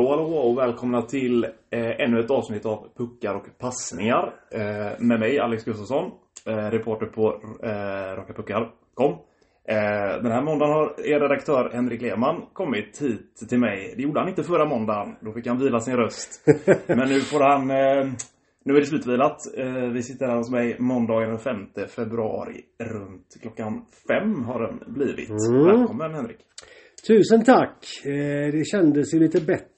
Hallå hallå och välkomna till eh, ännu ett avsnitt av Puckar och passningar. Eh, med mig Alex Gustafsson, eh, reporter på eh, rockapuckar.com. Eh, den här måndagen har er redaktör Henrik Lehmann kommit hit till mig. Det gjorde han inte förra måndagen. Då fick han vila sin röst. Men nu får han... Eh, nu är det slutvilat. Eh, vi sitter här hos mig måndagen den 5 februari. Runt klockan fem har den blivit. Mm. Välkommen Henrik. Tusen tack! Det kändes ju lite bättre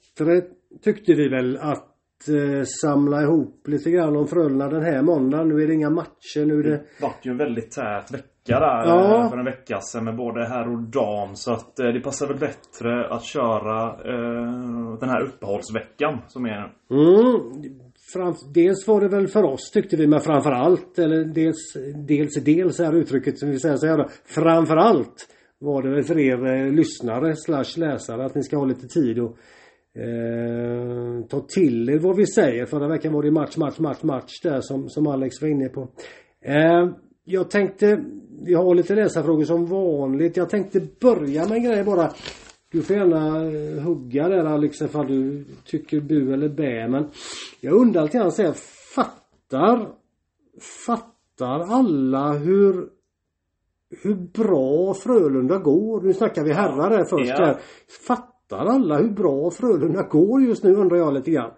tyckte vi väl att eh, samla ihop lite grann om Frölunda den här måndagen. Nu är det inga matcher. Nu är det... Det vart ju en väldigt tät vecka där Ja. eh, för en vecka sedan med både herr och dam. Så att eh, det passar väl bättre att köra eh, den här uppehållsveckan som är nu. Mm. Fram... Dels var det väl för oss tyckte vi men framförallt eller dels dels dels är uttrycket som vi säger så här då. Framförallt var det väl för er eh, lyssnare slash läsare att ni ska ha lite tid och eh, ta till er vad vi säger. Förra veckan var det match, match, match, match där som, som Alex var inne på. Eh, jag tänkte, vi har lite läsarfrågor som vanligt. Jag tänkte börja med en grej bara. Du får gärna eh, hugga där Alex ifall du tycker bu eller bä men jag undrar lite grann så här, fattar Fattar alla hur hur bra Frölunda går? Nu snackar vi herrar här först Ja. här. Fattar alla hur bra Frölunda går just nu undrar jag lite grann.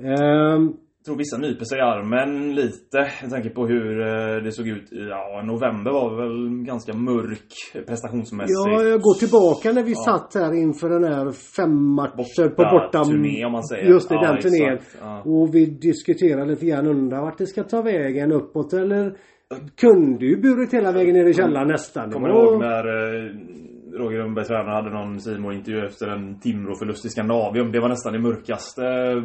Ehm, Jag tror vissa nyper sig i armen lite. Jag tänker på hur eh, det såg ut. Ja, november var väl ganska mörk prestationsmässigt. ja, jag går tillbaka när vi Ja. satt här inför den här fem matcher på borta... turné om man säger. Just det, Ja, den turnén. Ja. Och vi diskuterade lite grann undrar vart det ska ta vägen uppåt eller kunde ju burit hela vägen ner i källaren nästan. Kommer du ihåg när eh, Roger Rönnberg, tränaren, hade någon simon intervju efter en Timrå-förlust i Skandinavium. Det var nästan det mörkaste eh,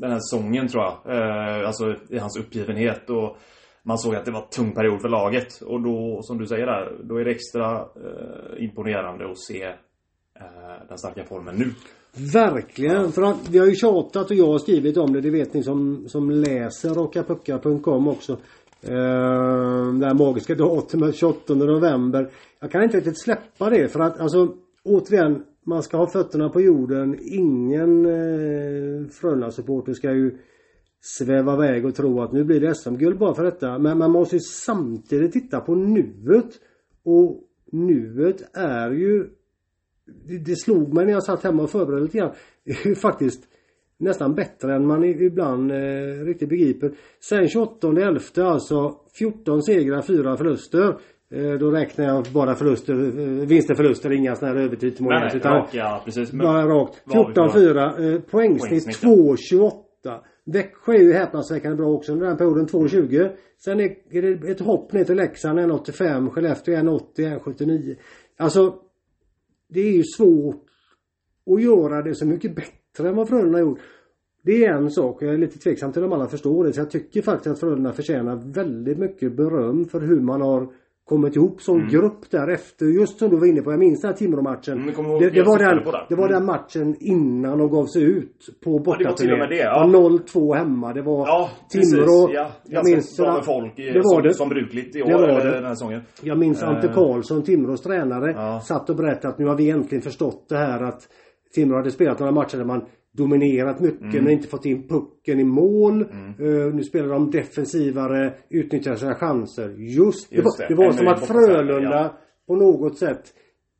den här säsongen tror jag. Eh, alltså i hans uppgivenhet och man såg att det var en tung period för laget. Och då, som du säger där, då är det extra eh, imponerande att se eh, den starka formen nu. Verkligen. För att vi har ju tjatat och jag har skrivit om det. Det vet ni som, som läser rockapuckar.com också. Ehm, det här magiska datumet 28 november. Jag kan inte riktigt släppa det för att alltså återigen man ska ha fötterna på jorden. Ingen eh, Frölunda-supporter ska ju sväva iväg och tro att nu blir det SM-guld bara för detta. Men man måste ju samtidigt titta på nuet. Och nuet är ju det, det slog mig när jag satt hemma och förberedde lite grann. Det är ju faktiskt nästan bättre än man ibland eh, riktigt begriper. Sen 28.11 alltså 14 segrar, 4 förluster. Eh, då räknar jag bara förluster, eh, vinster, förluster, inga sådana här övertidsmål. Nej, utan raka, precis. Men- bara rakt. Vad har vi för 14-4. Eh, poängsnitt Poängsnitt, 2.28. Växjö är ju häpnadsväckande bra också under den perioden. 2.20. Sen är är det ett hopp ner till Leksand 1.85. Skellefteå 1.80. 1.79. Alltså det är ju svårt att göra det så mycket bättre vad Frölunda har gjort. Det är en sak. Jag är lite tveksam till om alla förstår det. Så jag tycker faktiskt att Frölunda förtjänar väldigt mycket beröm för hur man har kommit ihop som grupp därefter. Just som du var inne på. Jag minns den här Timrå-matchen. Mm, det, det, var den, det. var Mm. den matchen innan de gav sig ut på och bortaturnén. med det, Det ja. var 0-2 hemma. Det var Ja, Timrå. Ja, jag minns bra med folk i, det var som, det. som brukligt i år, Det var det. den här säsongen. Jag minns Ante Eh. Karlsson, Timrås tränare, Ja. satt och berättade att nu har vi äntligen förstått det här att Timrå hade spelat några matcher där man dominerat mycket Mm. men inte fått in pucken i mål. Eh, nu spelar de defensivare, utnyttjar sina chanser. Just, det Just var, det. det var Ännu som i att Frölunda ja. på något sätt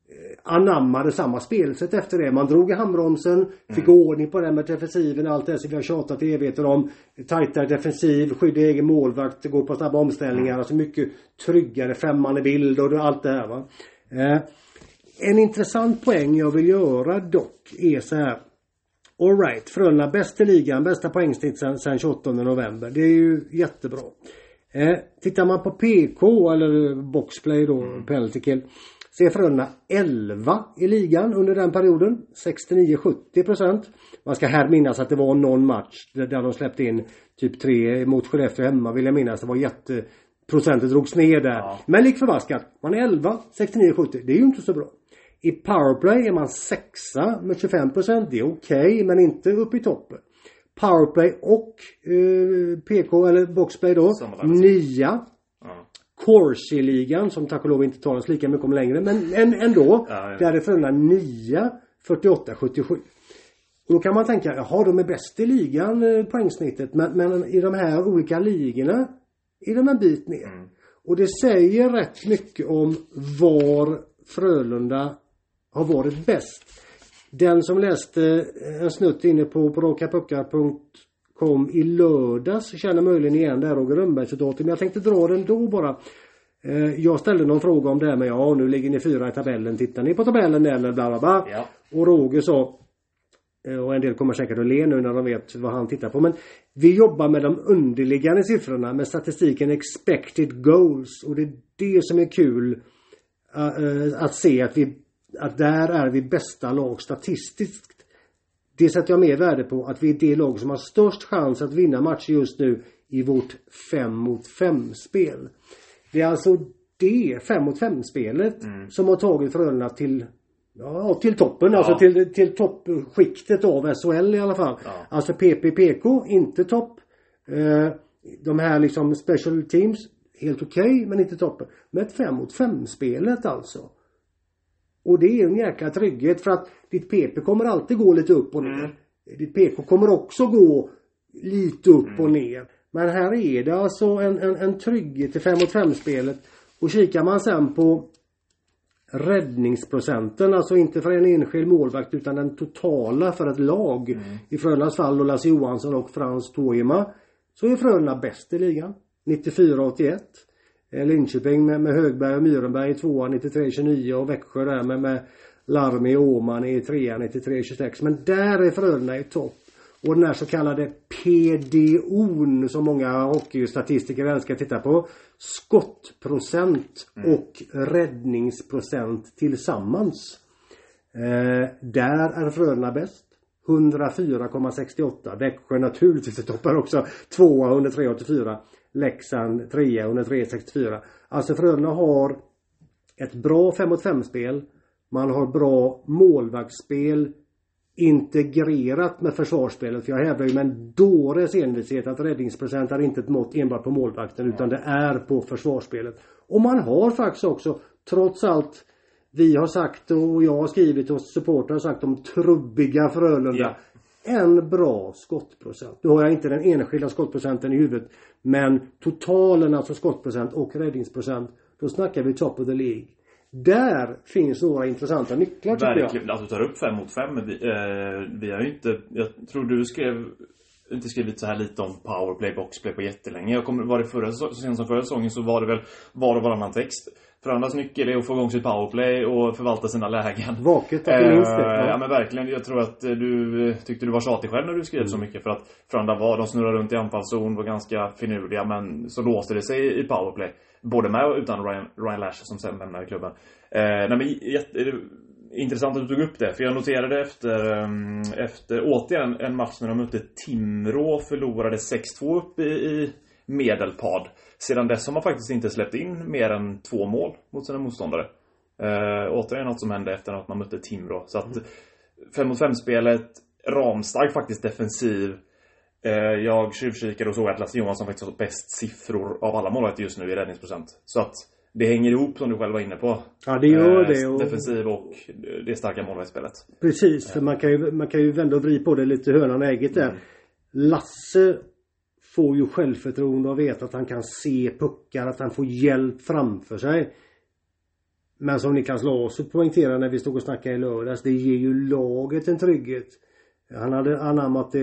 eh, anammade samma spelsätt efter det. Man drog i handbromsen, fick Mm. ordning på det med defensiven, allt det som vi har tjatat i evigheter om. Tajtare defensiv, skydda egen målvakt, gå på snabba omställningar. Alltså mycket tryggare, främmande bild och allt det här va. Eh, en intressant poäng jag vill göra dock är så här. Alright, Frölunda bäst i ligan, bästa poängsnitt sen 28 november. Det är ju jättebra. Eh, tittar man på PK eller Boxplay då, Mm. penalty kill. Så är Frölunda 11 i ligan under den perioden. 69-70 procent. Man ska här minnas att det var någon match där där de släppte in typ 3 mot Skellefteå hemma vill jag minnas. Det var jätte... Procentet drogs ner där. Ja. Men lik förbaskat. Man är 11, 69-70. Det är ju inte så bra. I powerplay är man sexa med 25%. Det är okej men inte uppe i toppen. Powerplay och eh, PK eller boxplay då. Nia. Ja. Corsi-ligan som tack och lov inte talas lika mycket om längre men än, ändå. Ja, ja. Där är Frölunda nia 48-77. Och då kan man tänka, jaha de är bäst i ligan eh, poängsnittet. Men, men i de här olika ligorna är de en bit ner. Mm. Och det säger rätt mycket om var Frölunda har varit bäst. Den som läste en snutt inne på, rakapuckar.com i lördags känner möjligen igen det här Roger Rönnberg-citatet. Men jag tänkte dra den då bara. Eh, Jag ställde någon fråga om det här med ja nu ligger ni fyra i tabellen. Tittar ni på tabellen eller bla bla bla. Ja. Och Roger sa eh, och en del kommer säkert att le nu när de vet vad han tittar på. Men vi jobbar med de underliggande siffrorna med statistiken expected goals. Och det är det som är kul eh, att se att vi att där är vi bästa lag statistiskt. Det sätter jag mer värde på att vi är det lag som har störst chans att vinna matcher just nu i vårt 5 mot 5 spel. Det är alltså det 5 mot 5 spelet som har tagit Frölunda till Ja, till toppen. Alltså till, till toppskiktet av SHL i alla fall. Ja. Alltså PPPK, inte topp. Eh, de här liksom special teams, helt okej men inte toppen. Men ett 5 mot 5 spelet alltså. Och det är en jäkla trygghet för att ditt PP kommer alltid gå lite upp och ner. Ditt PK kommer också gå lite upp och ner. Men här är det alltså en, en, en trygghet i 5 mot 5 spelet. Och kikar man sen på räddningsprocenten, alltså inte för en enskild målvakt utan den totala för ett lag. I Frölundas fall då Lasse Johansson och Frans Toima. Så är Frölunda bäst i ligan. 94-81. Eh, Linköping med, med Högberg och Myrenberg i tvåan 93-29 och Växjö där med, med Larmi och Åman i trean 93-26. Men där är Frölunda i topp. Och den här så kallade PDO'n som många hockeystatistiker älskar att titta på. Skottprocent och räddningsprocent tillsammans. Eh, där är Frölunda bäst. 104,68. Växjö naturligtvis i toppen också. Tvåa 103,84. Leksand trea 103,64. Alltså Frölunda har ett bra 5 mot 5 spel. Man har bra målvaktsspel integrerat med försvarsspelet. För jag hävdar ju med en dåres envishet att räddningsprocent är inte ett mått enbart på målvakten utan det är på försvarsspelet. Och man har faktiskt också, trots allt vi har sagt och jag har skrivit och supportrar har sagt om trubbiga Frölunda. Yeah. En bra skottprocent. Nu har jag inte den enskilda skottprocenten i huvudet. Men totalen alltså skottprocent och räddningsprocent. Då snackar vi top of the League. Där finns några intressanta nycklar tycker jag. Verkligen. Att du tar upp fem mot fem. Vi, eh, vi har ju inte... Jag tror du skrev... Inte skrivit så här lite om powerplay, boxplay på jättelänge. Jag kommer, var det förra, så sent som förra säsongen så var det väl var och varannan text. Frölundas nyckel är att få igång sitt powerplay och förvalta sina lägen. Vaket att du minns det. Eh, Ja. men verkligen. Jag tror att eh, du eh, tyckte du var tjatig själv när du skrev så mycket. För att Frölunda var, de snurrade runt i anfallszon, var ganska finurliga. Men så låste det sig i powerplay. Både med och utan Ryan, Ryan Lash som sen lämnade klubben. Eh, nej men jätte, är intressant att du tog upp det. För jag noterade efter, ehm, efter återigen en match när de mötte Timrå. Förlorade 6-2 upp i, i Medelpad. Sedan dess har man faktiskt inte släppt in mer än två mål mot sina motståndare. Eh, återigen något som hände efter att man mötte Timrå. Så att 5 mot 5 spelet ramstark faktiskt defensiv. Eh, jag tjuvkikade och såg att Lasse Johansson faktiskt har bäst siffror av alla målvakter just nu i räddningsprocent. Så att det hänger ihop som du själv var inne på. Ja det gör Eh, det. Och Defensiv och det starka målvaktsspelet. precis. För man kan ju, man kan ju vända och vrida på det lite hönan och ägget där. Mm. Lasse får ju självförtroende och vet att han kan se puckar, att han får hjälp framför sig. Men som Niklas Larsson poängterade när vi stod och snackade i lördags, det ger ju laget en trygghet. Han hade anammat eh,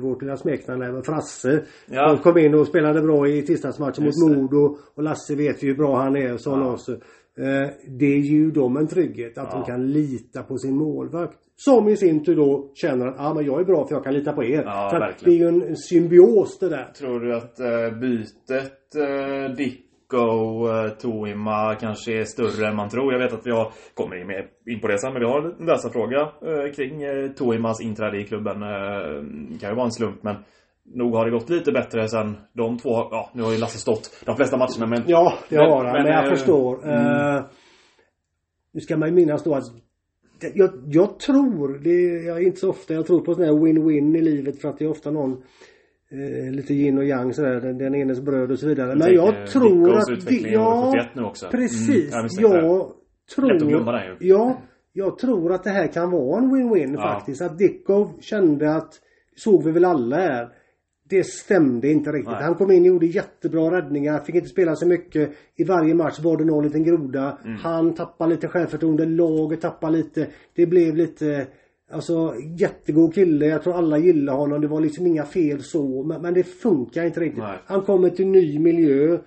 vårt lilla smeknamn även Frasse. Ja. Och kom in och spelade bra i tisdagsmatchen mot Just. Modo. Och Lasse vet ju hur bra han är, sa Ja. Lasse. Eh, det ger dem en trygghet att Ja. de kan lita på sin målvakt. Som i sin tur då känner att ah, men jag är bra för jag kan lita på er. Ja, Så att verkligen. det är ju en symbios det där. Tror du att eh, bytet eh, Dicko, eh, Toima kanske är större än man tror? Jag vet att vi har, kommer in, med, in på det sen, men vi har en läsarfråga eh, kring eh, Toimas inträde i klubben. Eh, kan ju vara en slump, men nog har det gått lite bättre sen de två, ja nu har ju Lasse stått de flesta matcherna men Ja, det Men- har han. Men, men, jag eh, förstår. mm. Eh, nu ska man ju minnas då att jag, jag tror, det är jag är inte så ofta jag tror på sån här win-win i livet för att det är ofta någon eh, lite yin och yang sådär, den, den enes bröd och så vidare. Men tänker jag tror att... det- ja, 71 nu också. precis. Mm, jag jag tror... Den. Ja. jag tror att det här kan vara en win-win Ja. faktiskt. Att Dickov kände att, såg vi väl alla här. Det stämde inte riktigt. Nej. Han kom in och gjorde jättebra räddningar. Fick inte spela så mycket. I varje match var det någon liten groda. Mm. Han tappade lite självförtroende. Laget tappade lite. Det blev lite Alltså jättegod kille. Jag tror alla gillar honom. Det var liksom inga fel så. Men, men det funkar inte riktigt. Nej. Han kommer till ny miljö.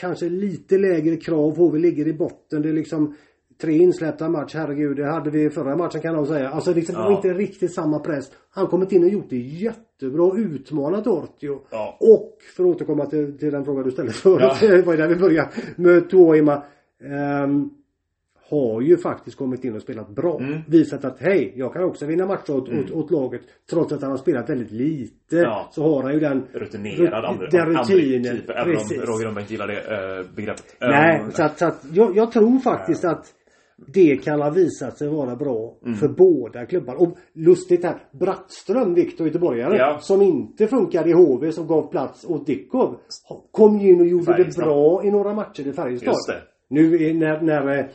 Kanske lite lägre krav vi ligger i botten. Det är liksom tre insläppta match. Herregud, det hade vi förra matchen kan jag säga. Alltså liksom, Ja. inte riktigt samma press. Han kommit in och gjort det jättebra. Utmanat Ortio. Ja. Och för att återkomma till, till den fråga du ställde förut. Ja. det var ju där vi började. Med Tuoima. Um, har ju faktiskt kommit in och spelat bra. Mm. Visat att hej, jag kan också vinna matcher åt, åt, åt laget. Trots att han har spelat väldigt lite. Ja. Så har han ju den Rutinerad andra, den andra rutinen. typer, Även om. Roger Rönnberg inte gillar det eh, begreppet. Nej, Eh, så att, så att jag, jag tror faktiskt att det kan ha visat sig vara bra Mm. för båda klubbar. Och lustigt här, Brattström, Viktor Göteborgare, Ja. som inte funkade i HV, som gav plats åt Dickov. Kom ju in och gjorde det bra i några matcher i Färjestad. Just det. Nu är- när, när,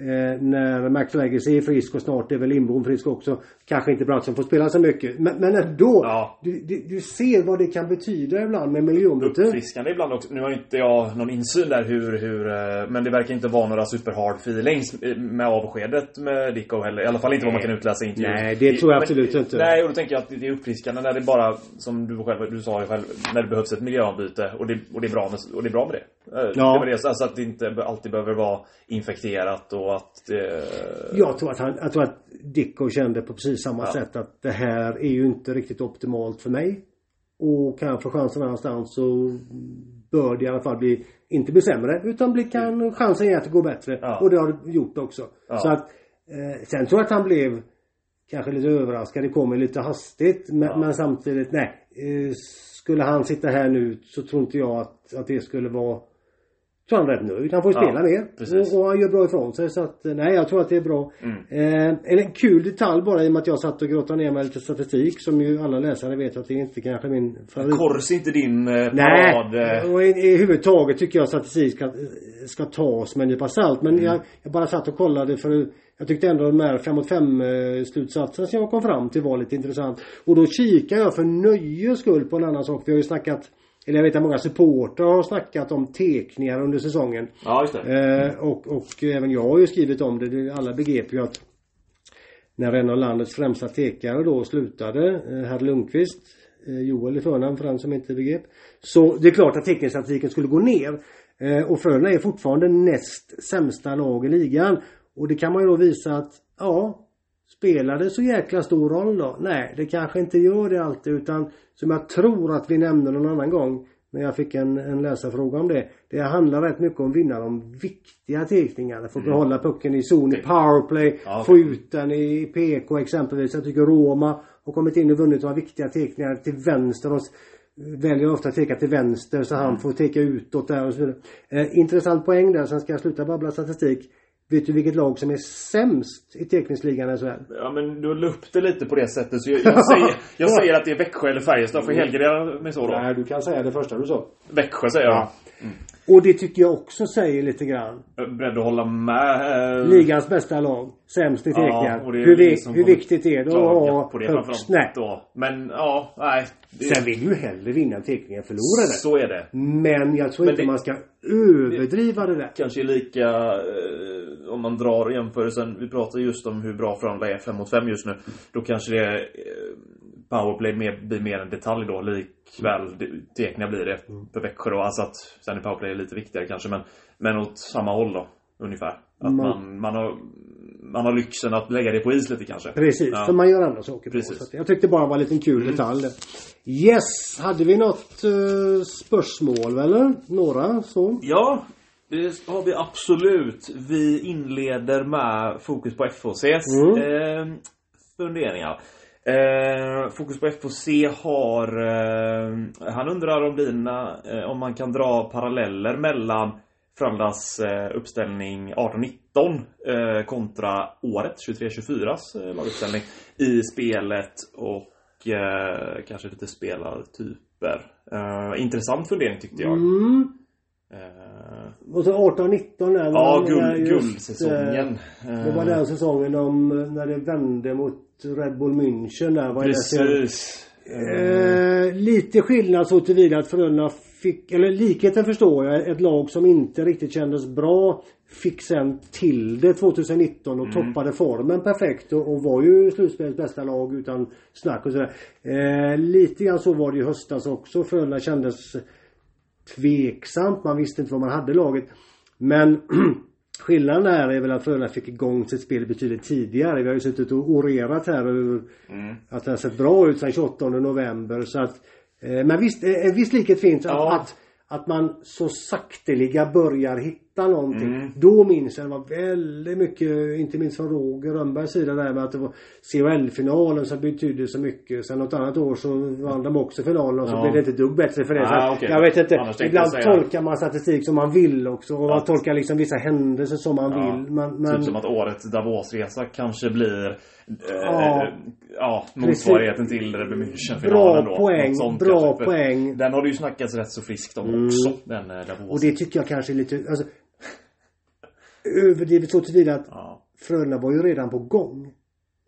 eh, eh, när McFlaggy är frisk och snart är väl Lindblom frisk också. Kanske inte Brattström får spela så mycket. Men, men ändå. Ja. Du, du, du ser vad det kan betyda ibland med miljonbyten. uppfriskande ibland också. Nu har inte jag någon insyn där hur, hur eh, men det verkar inte vara några super hard feelings med avskedet med Dicko heller. I alla fall inte vad man kan utläsa i intervjun. Nej, det tror jag Men- absolut inte. Nej, och då tänker jag att det är uppfriskande när det bara, som du själv, du sa själv, när det behövs ett miljöombyte och det, och det, är, bra med, och det är bra med det. Eh, Ja. Det var det, så alltså att det inte alltid behöver vara infekterat och att eh, Jag tror att han, jag tror att Dicko kände på precis samma Ja. sätt att det här är ju inte riktigt optimalt för mig. Och kan jag få chansen någonstans så bör det i alla fall bli, inte bli sämre, utan bli, kan chansen ge att det går bättre. Ja. Och det har det gjort också. Ja. Så att, eh, sen tror jag att han blev kanske lite överraskad. Det kommer lite hastigt. Men, men samtidigt, nej. Eh, skulle han sitta här nu så tror inte jag att, att det skulle vara tror han är rätt nöjd. Han får ju Ja, spela mer. precis. Och, och han gör bra ifrån sig. Så att, nej jag tror att det är bra. Mm. Eh, en kul detalj bara i och med att jag satt och grottade ner mig lite statistik som ju alla läsare vet att det är inte kanske min favorit. Kors inte din eh, Nej, parad... eh, och i, i huvudtaget tycker jag statistik ska, ska tas med en nypa salt. Mm. Men jag, jag bara satt och kollade för jag tyckte ändå de här 5 mot 5 eh, slutsatsen som jag kom fram till var lite intressant. Och då kikar jag för nöjes skull på en annan sak. Vi har ju snackat eller jag vet att många supportrar har snackat om tekningar under säsongen. Ja, just det. Eh, och, och även jag har ju skrivit om det. Det- Alla begrep ju att när en av landets främsta tekare då slutade, eh, herr Lundqvist, eh, Joel i förnamn för den som inte begrep. Så det är klart att teckningsstatistiken skulle gå ner. Eh, och Frölunda är fortfarande näst sämsta lag i ligan. Och det kan man ju då visa att, ja, Spelar det så jäkla stor roll då? Nej, det kanske inte gör det alltid utan som jag tror att vi nämnde någon annan gång när jag fick en, en läsarfråga om det. Det handlar rätt mycket om att vinna de viktiga teckningarna. Få behålla pucken i zon, i powerplay, Ja, få ut den i PK exempelvis. Jag tycker Roma har kommit in och vunnit några viktiga teckningar till vänster. De väljer ofta att teka till vänster så han får teka utåt där och så vidare. Eh, intressant poäng där, sen ska jag sluta babbla statistik. Vet du vilket lag som är sämst i teckningsligan SHL? Ja men du la upp det lite på det sättet så jag, jag, säger, jag säger att det är Växjö eller Färjestad. Får helgardera mig så då? Nej, du kan säga det första du sa. Växjö säger jag. Och det tycker jag också säger lite grann. Jag är beredd att hålla med. eh, Ligans bästa lag. Sämst i teckningar. det är hur, vi hur viktigt är det att ha på det högst? Nej. då. Men ja, nej. Det, Sen vill ju hellre vinna en teckning än förlora det. så är det. Men jag tror Men inte det- man ska överdriva det där. Kanske är lika, eh, om man drar jämförelsen, vi pratar just om hur bra Frölunda är 5 mot 5 just nu. Då kanske det eh, powerplay mer, blir mer en detalj då, likväl det- teckningar blir det för Växjö då. Alltså att sen är powerplay lite viktigare kanske, men, men åt samma håll då, ungefär. Att Man- man, man, har, man har lyxen att lägga det på is lite kanske. Precis, Ja. för man gör andra saker. på. Precis. Så att jag tyckte bara det var en liten kul detalj där. Yes, hade vi något eh, spörsmål eller? Några så? Ja, det har vi absolut. Vi inleder med fokus på FHCs Mm. eh, funderingar. Eh, fokus på FOC har... Eh, han undrar om dina, eh, om man kan dra paralleller mellan Frölundas eh, uppställning 18-19 eh, kontra året 23-24s eh, laguppställning i spelet och eh, kanske lite spelartyper. Eh, intressant fundering tyckte jag. Mm. Eh, Och så 18-19 där. ja, guld, guldsäsongen. eh, Det var den säsongen de, när det vände mot Red Bull München där. Var Precis. Eh, lite skillnad så tillvida att Frölunda fick, eller likheten förstår jag, ett lag som inte riktigt kändes bra fick sen till det 2019 och toppade formen perfekt och, och var ju slutspelets bästa lag utan snack och sådär. Eh, lite grann så var det i höstas också. Frölunda kändes tveksamt. Man visste inte vad man hade laget. Men skillnaden här är väl att Frölunda fick igång sitt spel betydligt tidigare. Vi har ju suttit och orerat här över Mm. att det har sett bra ut sedan 28 november. Så att, eh, men visst, eh, en viss likhet finns. Att, Ja. att, att man så sakteliga börjar hitta någonting. Mm. Då minns jag det var väldigt mycket, inte minst från Roger Rönnbergs sida där med att det var CHL-finalen som betydde så mycket. Sen något annat år så vann de också finalen och så Ja. blev det inte dugg bättre för det. Ah, okej. Jag vet inte. Ibland jag tolkar man statistik som man vill också. Och man Ja. tolkar liksom vissa händelser som man Ja. vill. Men, men, Typ som att årets Davosresa kanske blir eh, Ja. ja, motsvarigheten till Rebbe München-finalen Bra då. poäng, sånt bra kanske. Poäng. Den har det ju snackats rätt så friskt om Mm. också. Den eh, Davos. Och det tycker jag kanske är lite, alltså, överdrivet så tillvida att ja. Frölunda var ju redan på gång.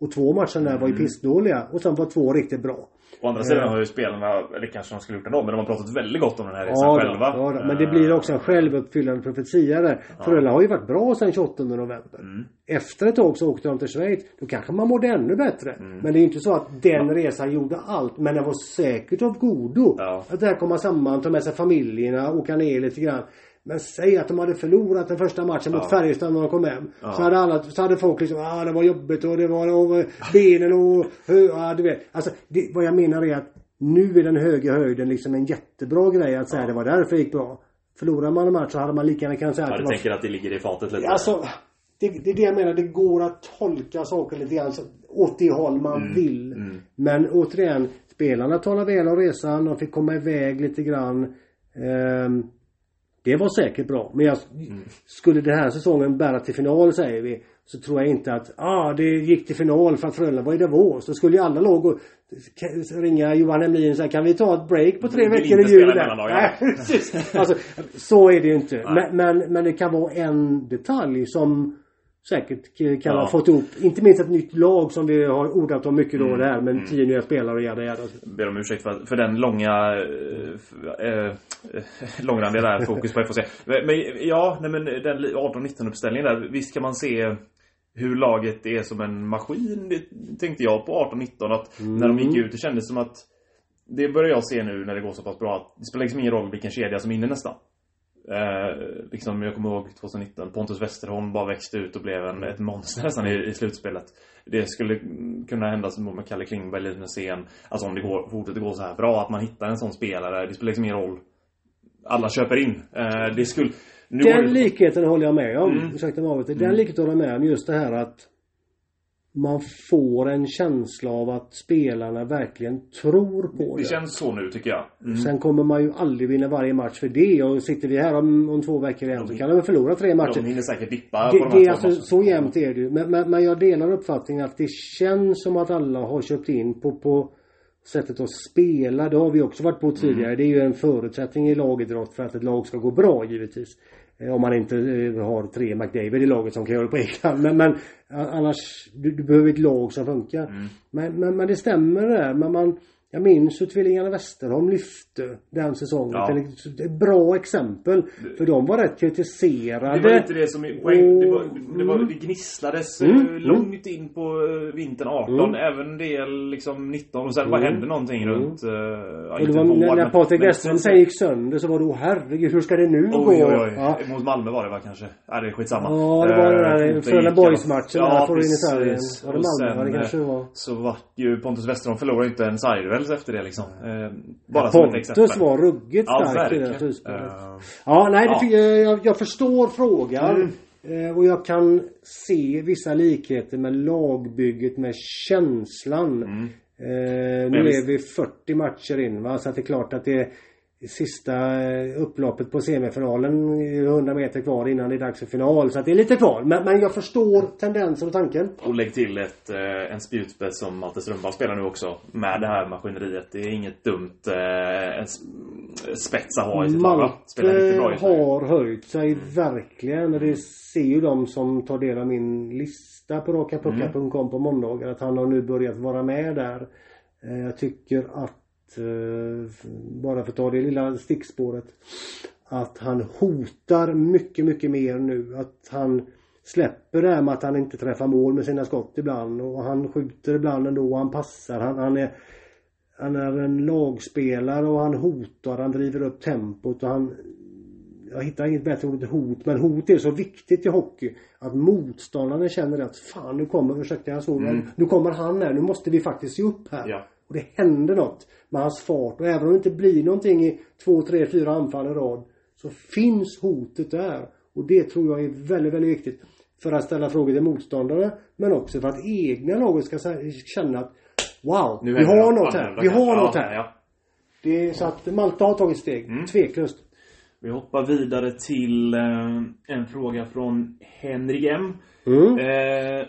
Och två matcher där var Mm. ju pissdåliga. Och sen var två riktigt bra. Å andra sidan har ju spelarna, eller kanske de skulle gjort ändå, men de har pratat väldigt gott om den här resan Ja, själva. ja. Men det blir också en självuppfyllande profetia där. Frölunda har ju varit bra sedan 28 november. Mm. Efter ett tag så åkte de till Schweiz. Då kanske man mådde ännu bättre. Mm. Men det är ju inte så att den resan gjorde allt. Men den var säkert av godo. Ja. Att där komma samman, ta med sig familjerna, åka ner lite grann. Men säg att de hade förlorat den första matchen mot Ja. Färjestad när de kom hem. Ja. Så, hade alla, så hade folk liksom, ah det var jobbigt och det var och, benen och, ja du vet. Alltså det, vad jag menar är att nu är den höga höjden liksom en jättebra grej att säga det var därför det gick bra. Förlorar man en match så hade man lika gärna kunnat säga Ja, att det var tänker att det ligger i fatet lite? Alltså, det, det är det jag menar. Det går att tolka saker lite grann så- åt det håll man Mm, vill. mm. Men återigen, spelarna talar väl om resan. De fick komma iväg lite grann. Ehm, det var säkert bra. Men jag, Mm. skulle den här säsongen bära till final säger vi. Så tror jag inte att, ah det gick till final för att Frölunda var i Davos. Då skulle ju alla lag ringa Johan Emlin och säga kan vi ta ett break på tre vill veckor i jul? spela där?" mellandagar. Nej, precis. Alltså, så är det ju inte. Men, men, men det kan vara en detalj som säkert kan Ja. ha fått ihop, inte minst ett nytt lag som vi har ordat om mycket då Mm, det här med mm. tio nya spelare och jada jada. ber om ursäkt för, för den långa eh, eh, långrandiga där fokus på FHC. Men men, ja, nej men den 18-19 uppställningen där. Visst kan man se hur laget är som en maskin. Det tänkte jag på 18-19 att när de gick ut det kändes som att det börjar jag se nu när det går så pass bra att det spelar liksom ingen roll vilken kedja som är inne nästan. Eh, liksom, jag kommer ihåg 2019. Pontus Westerholm bara växte ut och blev en, ett monster nästan i, i slutspelet. Det skulle mm, kunna hända som med Kalle Klingberg, Linus Näsén. Alltså om det går, fortsätter gå så här bra, att man hittar en sån spelare. Det spelar liksom ingen roll. Alla köper in. Eh, det skulle... Nu Den det- likheten håller jag med om. Mm. Ursäkta mig avbryter. Mm. Den likheten håller jag med om. Just det här att man får en känsla av att spelarna verkligen tror på det. Det känns så nu tycker jag. Mm. Sen kommer man ju aldrig vinna varje match för det. Och sitter vi här om, om två veckor igen så kan de förlora tre matcher. De hinner säkert dippa Det, på de det här är två alltså, matcherna. så jämnt är det ju. Men, men, men jag delar uppfattningen att det känns som att alla har köpt in på, på sättet att spela. Det har vi också varit på tidigare. Det är ju en förutsättning i lagidrott för att ett lag ska gå bra givetvis. Eh, Om man inte eh, har tre McDavid i laget som kan göra det på egen. Men, men annars, du, du behöver ett lag som funkar. Mm. Men, men, men det stämmer det där. Men man, jag minns hur tvillingarna Westerholm lyfte den säsongen. Ja. Till- är ett bra exempel. För de var rätt kritiserade. Det var inte det som är poäng. Det, var, det, var, det gnisslades Mm, eh, mm. långt in på eh, vintern 18. Mm. Även en del liksom 19. Och sen bara Mm. hände någonting Mm. runt... Uh, ja, Och det var vår, när, när Patrik Westholm sen gick sönder så var det oh herregud hur ska det nu gå? Oj, oj, oj. Ja. Mot Malmö var det va kanske? Ja, det är skitsamma. Ja, det var den där fotboll Frölunda gick i alla- Boys-matchen där, får du in i sargen. precis. Var det Och Malmö? Var det sen, kanske var? Så vart ju Pontus Westerholm förlorade inte en sideduels efter det liksom. Eh, bara som ett exempel. Pontus var ruggigt Ja, stark i det slutspelet. Eh, Ja, nej, det Ja. tycker jag, jag, förstår frågan. Mm. Eh, och jag kan se vissa likheter med lagbygget med känslan. Mm. Eh, nu är vi 40 matcher in va, så att det är klart att det är sista eh, upploppet på semifinalen. är 100 meter kvar innan det är dags för final. Så att det är lite kvar. Men, men jag förstår tendensen och tanken. Och lägg till ett, eh, en spjutspets som Malte Strömberg spelar nu också. Med det här maskineriet. Det är inget dumt. Eh, en, spets att ha i sitt lag Malte har höjt sig verkligen. Och det ser ju de som tar del av min lista på rakapuckar.com på måndagar att han har nu börjat vara med där. Jag tycker att, eh, bara för att ta det lilla stickspåret, att han hotar mycket, mycket mer nu. Att han släpper det här med att han inte träffar mål med sina skott ibland och han skjuter ibland ändå och han passar. Han, han är han är en lagspelare och han hotar, han driver upp tempot och han jag hittar inget bättre ord än hot, men hot är så viktigt i hockey. Att motståndaren känner att fan nu kommer, ursäkta jag såg, Mm. nu kommer han här, nu måste vi faktiskt se upp här. Ja. Och det händer något med hans fart och även om det inte blir någonting i två, tre, fyra anfall i rad så finns hotet där. Och det tror jag är väldigt, väldigt viktigt. För att ställa frågor till motståndare men också för att egna laget ska känna att Wow, Nu vi har något här. Vi har något här. ja. Det är så att Malta har tagit steg. Mm. Tveklöst. Vi hoppar vidare till eh, en fråga från Henry M. Mm. Eh,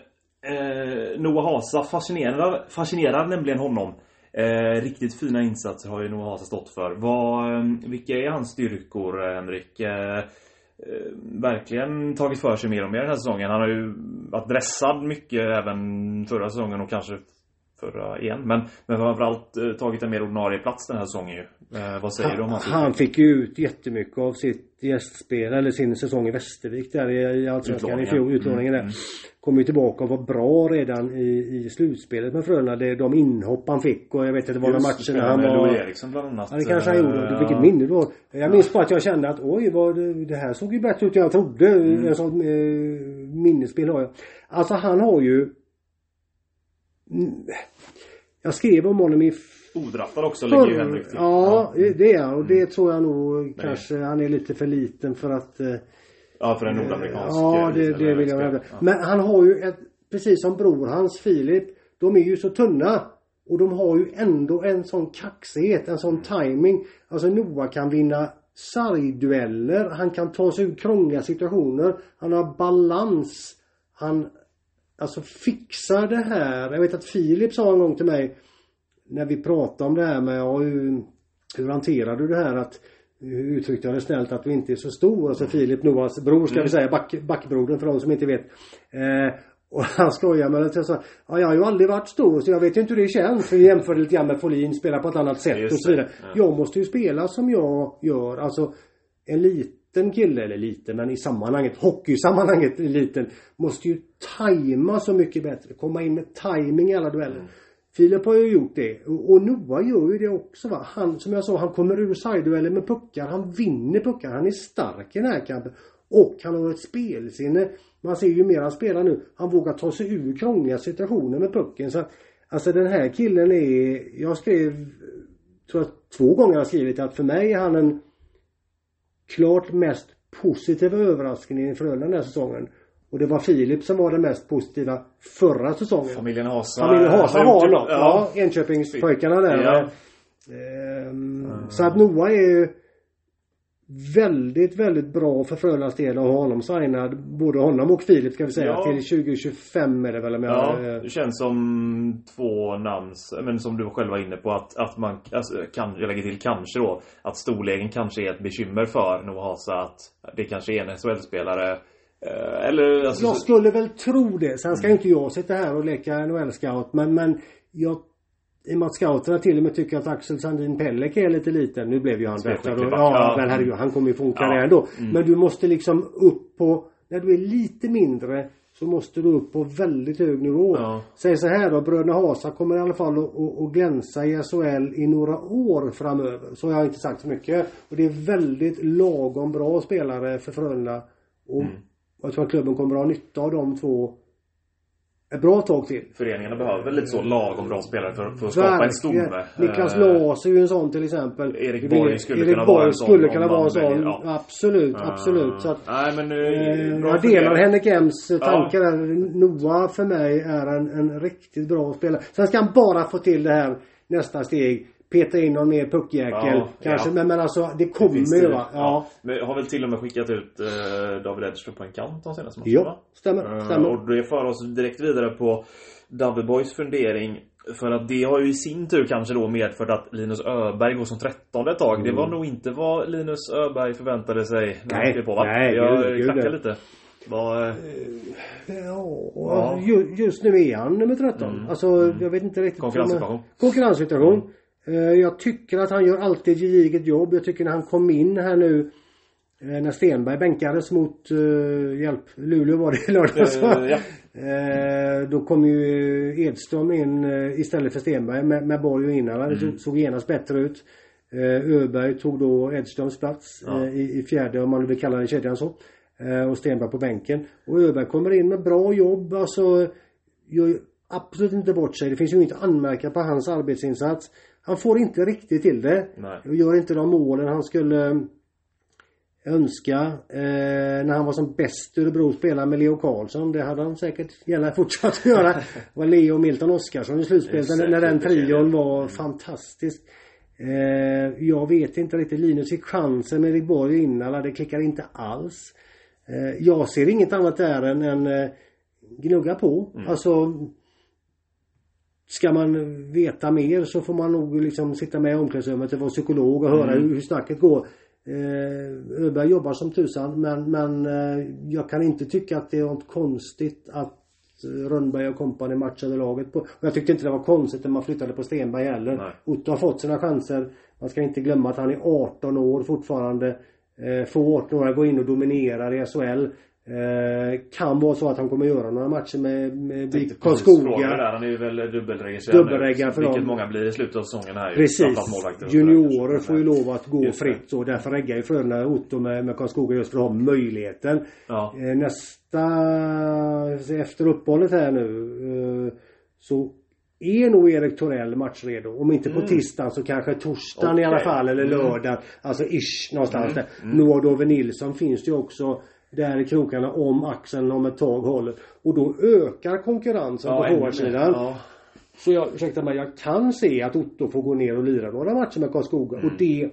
eh, Noah Hasa fascinerar, fascinerar nämligen honom. Eh, riktigt fina insatser har ju Noah Hasa stått för. Vad, ehm, vilka är hans styrkor, eh, Henrik? Eh, eh, verkligen tagit för sig mer och mer den här säsongen. Han har ju varit dressad mycket även förra säsongen och kanske förra igen. Men, men framförallt eh, tagit en mer ordinarie plats den här säsongen ju. Eh, vad säger du om hans Han fick ju ut jättemycket av sitt gästspel, eller sin säsong i Västervik där i i Allsvenskan i fjol. Utlåningen. Där. Mm. Kom ju tillbaka och var bra redan i, i slutspelet med Frölunda. Det, de inhopp han fick och jag vet att det var några matcher när han var... Louis Eriksson bland annat. Ja det kanske han gjorde. Du, vilket minne du har. Jag minns bara att jag kände att oj vad det, det här såg ju bättre ut än jag trodde. Mm. En sån eh, minnesbild har jag. Alltså han har ju... Mm. Jag skrev om honom i Odraftad också ligger ju Henrik till. Ja, det- det är han. Och Mm. det tror jag nog kanske han är lite för liten för att... eh, Ja, för en nordamerikansk. Ja, eh, det, det vill jag hävda. Ja. Men han har ju ett, precis som bror hans Filip, de är ju så tunna. Och de har ju ändå en sån kaxighet, en sån timing. Alltså Noah kan vinna sargdueller, han kan ta sig ur krångliga situationer, han har balans. Han alltså fixar det här. Jag vet att Filip sa en gång till mig när vi pratade om det här med ja, hur, hur hanterar du det här att uttryckte jag det snällt att du inte är så stor. Alltså Filip Noahs bror ska vi säga, back, backbrodern för de som inte vet. Eh, och han skojar med det. Jag sa, ja, jag har ju aldrig varit stor så jag vet ju inte hur det känns. För jag jämförde lite grann med Folin, spelar på ett annat sätt Just och så vidare. ja. Jag måste ju spela som jag gör. Alltså en liten kille, eller liten men i sammanhanget, hockeysammanhanget liten, måste ju tajma så mycket bättre. Komma in med timing i alla dueller. Mm. Filip har ju gjort det och Noah gör ju det också va. Han, som jag sa, han kommer ur sidedueller med puckar. Han vinner puckar. Han är stark i den här kampen. Och han har ett spelsinne. Man ser ju mer han spelar nu. Han vågar ta sig ur krångliga situationer med pucken. Så att, alltså den här killen är, jag skrev, tror jag två gånger har jag skrivit att för mig är han en klart mest positiva överraskningen i Frölunda den här säsongen. Och det var Filip som var den mest positiva förra säsongen. Familjen Hasa. Familjen Hasa har något. Ja, Enköpingspojkarna där. Ja. Ehm, Så att Noah är ju väldigt, väldigt bra för Frölundas del att ha honom signad. Både honom och Filip ska vi säga. Ja. Till 2025 är det väl om jag... Ja, det känns som två namn, men som du själv var inne på att, att man, alltså, kan, jag lägger till kanske då, att storleken kanske är ett bekymmer för Noah Hasa att det kanske är en SHL-spelare eh, eller alltså, Jag skulle väl tro det. Sen ska ju inte jag sitta här och leka NHL-scout. Men, men jag i och med att scouterna till och med tycker att Axel Sandin Pellek är lite liten. Nu blev ju han bättre. Ja, ja. men herregud, han kommer ju få en karriär ändå. Mm. Men du måste liksom upp på, när du är lite mindre så måste du upp på väldigt hög nivå. Ja. Säg så här då, bröderna Hasa kommer i alla fall att, glänsa i SHL i några år framöver. Så har jag inte sagt så mycket. Och det är väldigt lagom bra spelare för Frölunda. Och Mm. jag tror att klubben kommer att ha nytta av de två ett bra tag till. föreningarna behöver väl lite så lagom bra spelare för, för att skapa en stomme. Niklas Eh, Laas är ju en sån till exempel. Erik Borg skulle Erik kunna Borg vara en sån skulle kunna vara en sån. ja. Absolut, eh, absolut. Så att, Nej men... bra jag delar Henrik Ems tankar där. Noah för mig är en, en riktigt bra spelare. Sen ska han bara få till det här nästa steg. Peta in någon mer puckjäkel. Ja, kanske. ja. Men, men alltså det kommer ju va. Ja. Men har väl till och med skickat ut eh, David Edström på en kant de senaste matcherna Ja, stämmer. Eh, stämmer. Och det för oss direkt vidare på Double Boys fundering För att det har ju i sin tur kanske då medfört att Linus Öberg går som 13 ett tag. Det var nog inte vad Linus Öberg förväntade sig. Nej, på, va? nej, Jag gud, nej. lite. Vad, eh, Ja, ju, just nu är han nummer 13. Alltså jag vet inte riktigt. Konkurrenssituation. Konkurrenssituation. Eh, Jag tycker att han gör alltid ett gediget jobb. Jag tycker när han kom in här nu eh, när Stenberg bänkades mot uh, hjälp, Luleå var det i lördags? Eh, ja. Eh, Då kom ju Edström in eh, istället för Stenberg med, med Borg och Innala. Det såg- genast bättre ut. Eh, Öberg tog då Edströms plats Ja. eh, i, i fjärde om man nu vill kalla den kedjan så. Eh, Och Stenberg på bänken. Och Öberg kommer in med bra jobb. Alltså gör ju absolut inte bort sig. Det finns ju inget att anmärka på hans arbetsinsats. Han får inte riktigt till det. Nej. Och gör inte de målen han skulle eh, önska. Eh, när han var som bäst i Örebro spelade med Leo Karlsson. Det hade han säkert gärna fortsatt att göra. Det var Leo och Milton Oskarsson i slutspelet. När, när den trion var fantastisk. Eh, jag vet inte riktigt. Linus fick chansen med Erik Borg och Innala. Det klickar inte alls. Eh, jag ser inget annat där än, än eh, gnugga på. Mm. Alltså Ska man veta mer så får man nog liksom sitta med i omklädningsrummet och vara psykolog och höra Mm. hur, snacket går. Eh, Öberg jobbar som tusan men, men eh, jag kan inte tycka att det är något konstigt att Rönnberg och kompani matchade laget på. Och jag tyckte inte det var konstigt när man flyttade på Stenberg heller. Nej. Otto har fått sina chanser. Man ska inte glömma att han är 18 år fortfarande. Eh, få 18 år att gå in och dominera i SHL. Eh, kan vara så att han kommer göra några matcher med, med Karlskoga. Han är ju väl dubbelregistrerad Dubbelreggad för Vilket dem. många blir i slutet av säsongen här Precis. Juniorer får ju lov att gå fritt och därför reggar ju Frölunda Otto med, med Karlskoga just för att ha möjligheten. Ja. Eh, Nästa, efter uppehållet här nu eh, så är nog Erik Torell matchredo. Om inte på tisdagen så kanske torsdagen i alla fall eller Mm. lördag. Alltså ish någonstans där. Noah Dove Nilsson finns det ju också där i krokarna om axeln om ett tag håller. Och då ökar konkurrensen Ja, på forwardsidan. Ja. Så jag, ursäkta mig, jag kan se att Otto får gå ner och lira några matcher med Karlskoga. Mm. Och det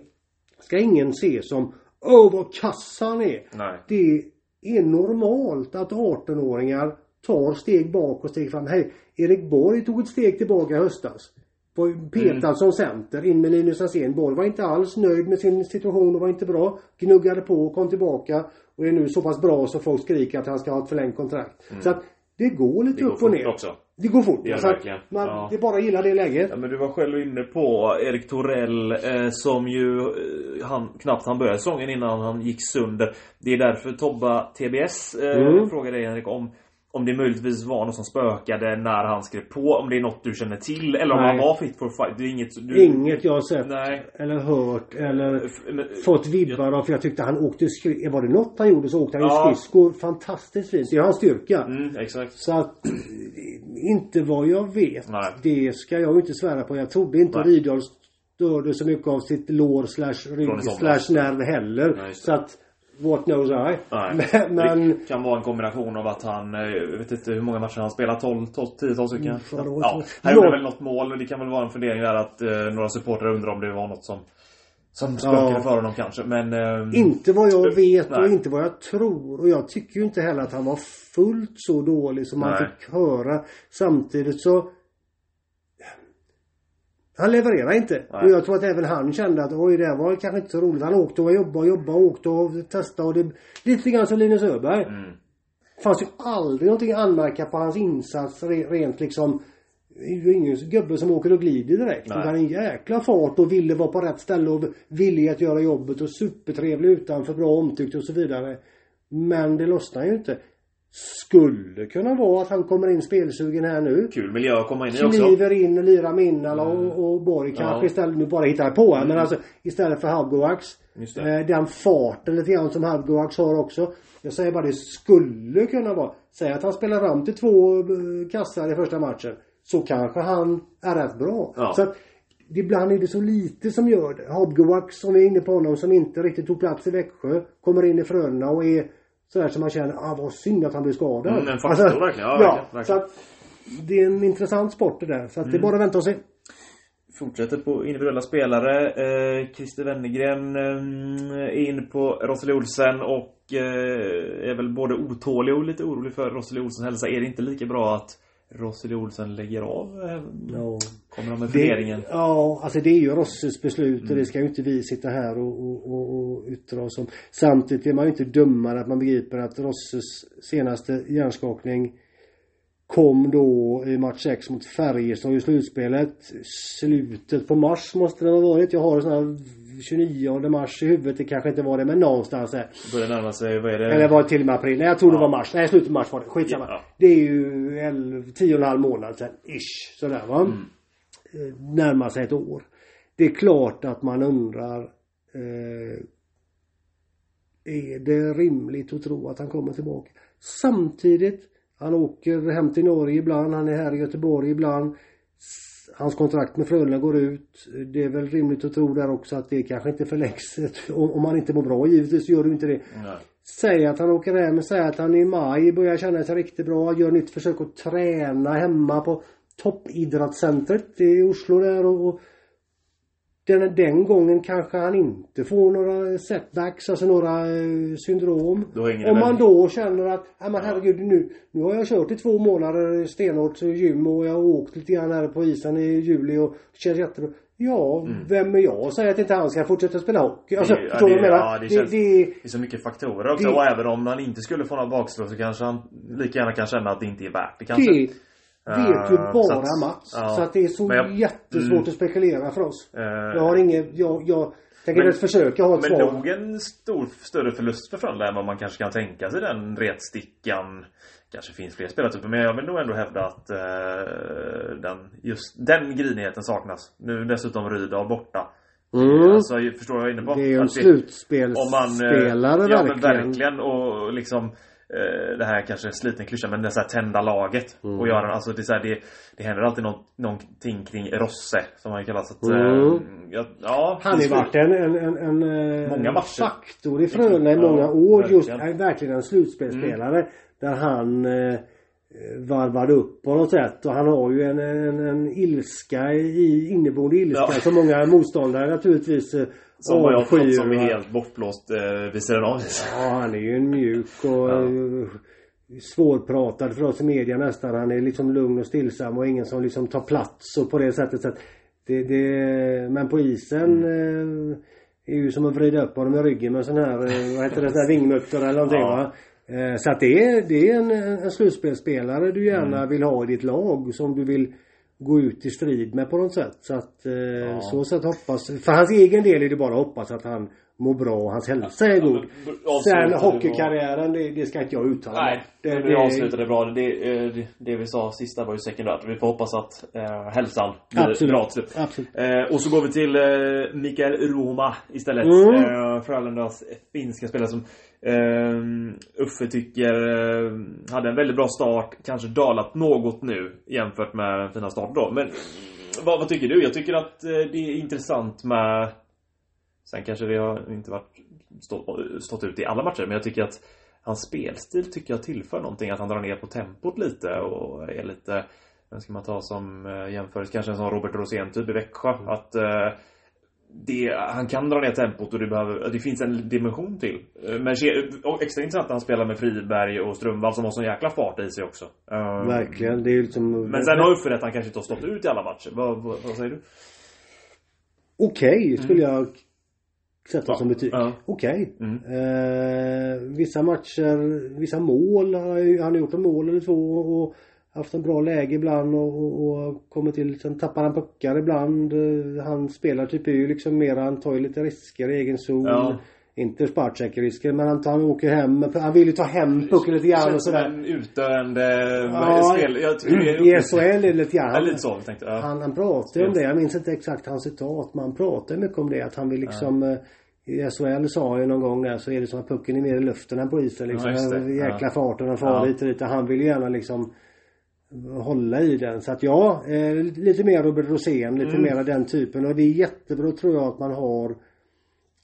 ska ingen se som Åh vad kass han är. Nej. Det är normalt att 18-åringar tar steg bak och steg fram. Hej, Erik Borg tog ett steg tillbaka i höstas. Var petad Mm. som center in med Linus Alsén. Borg var inte alls nöjd med sin situation och var inte bra. Gnuggade på och kom tillbaka. Och är nu så pass bra så folk skriker att han ska ha ett förlängt kontrakt. Så att det går lite Mm. Det går upp och ner. också. Det går fort. Det gör det så att verkligen. man, Ja. Det är bara att gilla det läget. Ja, men du var själv inne på Erik Torell eh, som ju eh, han, knappt han började säsongen innan han gick sönder. Det är därför Tobba TBS eh, Mm. frågar dig Henrik om om det möjligtvis var något som spökade när han skrev på. Om det är något du känner till. Eller om Nej. han var fit for fight. Det är inget du... Inget jag har sett Nej. eller hört eller F- men- fått vibbar av för jag tyckte han åkte skridskor. Var det något han gjorde så åkte han ju Ja. skridskor fantastiskt fint. Det är hans styrka. Mm, exakt. Så att inte vad jag vet. Nej. Det ska jag inte svära på. Jag trodde inte. Rydahl störde så mycket av sitt lår slash rygg slash nerv heller. Nej, så att what knows I. Nej. Men, men Det kan vara en kombination av att han, eh, jag vet inte hur många matcher han spelat, 12, 12 10, 12 stycken. Mm, ja, han gjorde väl något mål och det kan väl vara en fundering där att eh, några supportrar undrar om det var något som som spökade Ja. för honom kanske, men... ehm, Inte vad jag vet och Nej. inte vad jag tror. Och jag tycker ju inte heller att han var fullt så dålig som man Nej. fick höra. Samtidigt så han levererar inte. Nej. Och jag tror att även han kände att oj det här var kanske inte så roligt. Han åkte och jobbade och jobbade och åkte och testade och det... Lite grann som Linus Öberg. Mm. Fanns ju aldrig någonting att anmärka på hans insats re- rent liksom det är ju ingen gubbe som åker och glider direkt. Nej. Utan en jäkla fart och ville vara på rätt ställe och villig att göra jobbet och supertrevlig utanför, bra omtyckt och så vidare. Men det lossnar ju inte. Skulle kunna vara att han kommer in spelsugen här nu. Kul miljö att komma in i också. Kliver in och lirar med Innala och, och Borg kanske Ja. istället, nu bara hittar jag på här, men alltså istället för det. Eh, den farten lite grann som Habgoax har också. Jag säger bara det skulle kunna vara. Säg att han spelar fram till två eh, kassar i första matchen. Så kanske han är rätt bra. Ja. Så att Ibland är det så lite som gör det. Habgoax som vi är inne på honom som inte riktigt tog plats i Växjö. Kommer in i Frölunda och är sådär som man känner, ah vad synd att han blev skadad. Mm, en faktor verkligen. Ja, ja, verkligen, verkligen. så att det är en intressant sport det där. Så att Mm. det är bara att vänta och se. Fortsätter på individuella spelare. Eh, Christer Wennergren eh, är inne på Rosalie Olsen och eh, är väl både otålig och lite orolig för Rosalie Olsens hälsa. Är det inte lika bra att Rosseli Olsen lägger av? eh, Ja. Kommer de med funderingen? ja, alltså det är ju Rosses beslut Mm. och det ska ju inte vi sitta här och, och, och, och yttra oss om. Samtidigt är man ju inte dummare att man begriper att Rosses senaste hjärnskakning kom då i match 6 mot Färjestad i slutspelet. Slutet på mars måste det ha varit. Jag har sån här 29 mars i huvudet. Det kanske inte var det men någonstans där. Börjar närma sig, vad är det? Eller var det till och med april? Nej jag tror det Ja. var mars. Nej slutet på mars var det. Skitsamma. Ja. Det är ju 11, 10 och en halv månad sedan. Ish. Sådär va. Mm. Eh, Närmar sig ett år. Det är klart att man undrar eh, Är det rimligt att tro att han kommer tillbaka? Samtidigt Han åker hem till Norge ibland. Han är här i Göteborg ibland. Hans kontrakt med Frölunda går ut. Det är väl rimligt att tro där också att det kanske inte förlängs. Om han inte mår bra givetvis så gör du inte det. Nej. Säg att han åker hem, säg att han i maj börjar känna sig riktigt bra, gör nytt försök att träna hemma på toppidrottscentret i Oslo där och, och den, den gången kanske han inte får några setbacks, alltså några eh, syndrom. Om man då känner att, ja men herregud nu, nu har jag kört i två månader stenhårt gym och jag har åkt lite grann här på isen i juli och känns jättebra. Ja, vem är jag säga att inte han ska fortsätta spela hockey? Alltså, Mm. Det- ja, förstår du det- menar? ja, det det, känns- det, Det är så mycket faktorer också Det- och även om han inte skulle få några bakslag så kanske han lika gärna kan känna att det inte är värt det kanske. Det vet ju Eh, bara att- Mats. ja. Så att det är så Men jag- jättesvårt mm. att spekulera för oss. Eh, Jag har inget, jag, jag tänker Men- inte försöka ha ett Men svar. nog en stor, större förlust för Frölunda än vad man kanske kan tänka sig den retstickan. Kanske finns fler spelartyper men jag vill nog ändå hävda att eh, den, just den grinigheten saknas. Nu dessutom Rydahl borta. Mm. Alltså förstår jag inne på? Det är ju en slutspelsspelare eh, ja, men verkligen. verkligen och liksom eh, det här kanske är sliten klyscha men det så här tända laget. Mm. Och göra, alltså det, är så här, det, det händer alltid någon, någonting kring Rosse som han kallas. Att, Mm. eh, ja, ja, Han har varit en, en, en, en eh, Många matcher. faktor i Frölunda i många år. Just verkligen. är verkligen en slutspelsspelare. Där han eh, varvade upp på något sätt. Och han har ju en, en, en ilska i inneboende ilska Ja. som många motståndare naturligtvis eh, Som har jag fått som är helt bortblåst eh, vid sidan av. Ja, han är ju en mjuk och Ja. eh, svårpratad för oss i media nästan. Han är liksom lugn och stillsam och ingen som liksom tar plats och på det sättet. Så det, det, men på isen Mm. eh, är ju som att vrida upp honom i ryggen med sån här, eh, vad heter det, sån här vingmutter eller någonting Ja. va. Eh, Så att det är, det är en, en slutspelsspelare du gärna Mm. vill ha i ditt lag som du vill gå ut i strid med på något sätt. Så att eh, så sätt hoppas. För hans egen del är det bara att hoppas att han mår bra och hans hälsa är god. Sen hockeykarriären, det, det ska inte jag uttala Nej, det, det, det, det avslutade bra. Det, eh, det, det vi sa sista var ju sekundärt. Vi får hoppas att eh, hälsan blir Absolut. bra till slut. Absolut. Eh, och så går vi till eh, Mikael Roma istället. Mm. Eh, Frölundas finska spelare som eh, Uffe tycker eh, hade en väldigt bra start. Kanske dalat något nu jämfört med den fina starten då. Men vad, vad tycker du? Jag tycker att eh, det är intressant med Sen kanske det har inte varit stått, stått ut i alla matcher men jag tycker att Hans spelstil tycker jag tillför någonting. Att han drar ner på tempot lite och är lite Vem ska man ta som eh, jämförelse? Kanske en sån Robert Rosén typ i Växjö. Att eh, det, han kan dra ner tempot och det, behöver, det finns en dimension till. Eh, Men extra intressant att han spelar med Friberg och Strömvall som har sån jäkla fart i sig också. Verkligen. Det är liksom... Men sen har Uffe rätt, han kanske inte har stått ut i alla matcher. Vad, vad, vad säger du? Okej skulle jag sätta Ja. som betyg. Ja. Okej. Mm. Eh, vissa matcher, vissa mål. Han har ju- han har gjort en mål eller två och haft en bra läge ibland och, och, och kommit till. Sen tappar han puckar ibland. Eh, Han spelar typ är ju liksom mer, han tar ju lite risker i egen zon. Ja. Inte sparksäkerrisker men han, tar, han åker hem. Han vill ju ta hem pucken lite grann och sådär. en utdöende Ja, spel. Jag tycker det är I SHL är det lite grann. Ja, lite så tänkte. Ja. Han, han pratar ju om det. Jag minns inte exakt hans citat. Men han pratar mycket om det. Att han vill liksom eh, i SHL sa ju någon gång där så är det som att pucken är mer i luften än på isen liksom. Ja, Jäkla Ja. farten den far Ja. lite lite. Han vill ju gärna liksom hålla i den. Så att ja, eh, lite mer Robert Rosén, lite Mm. mer av den typen. Och det är jättebra tror jag att man har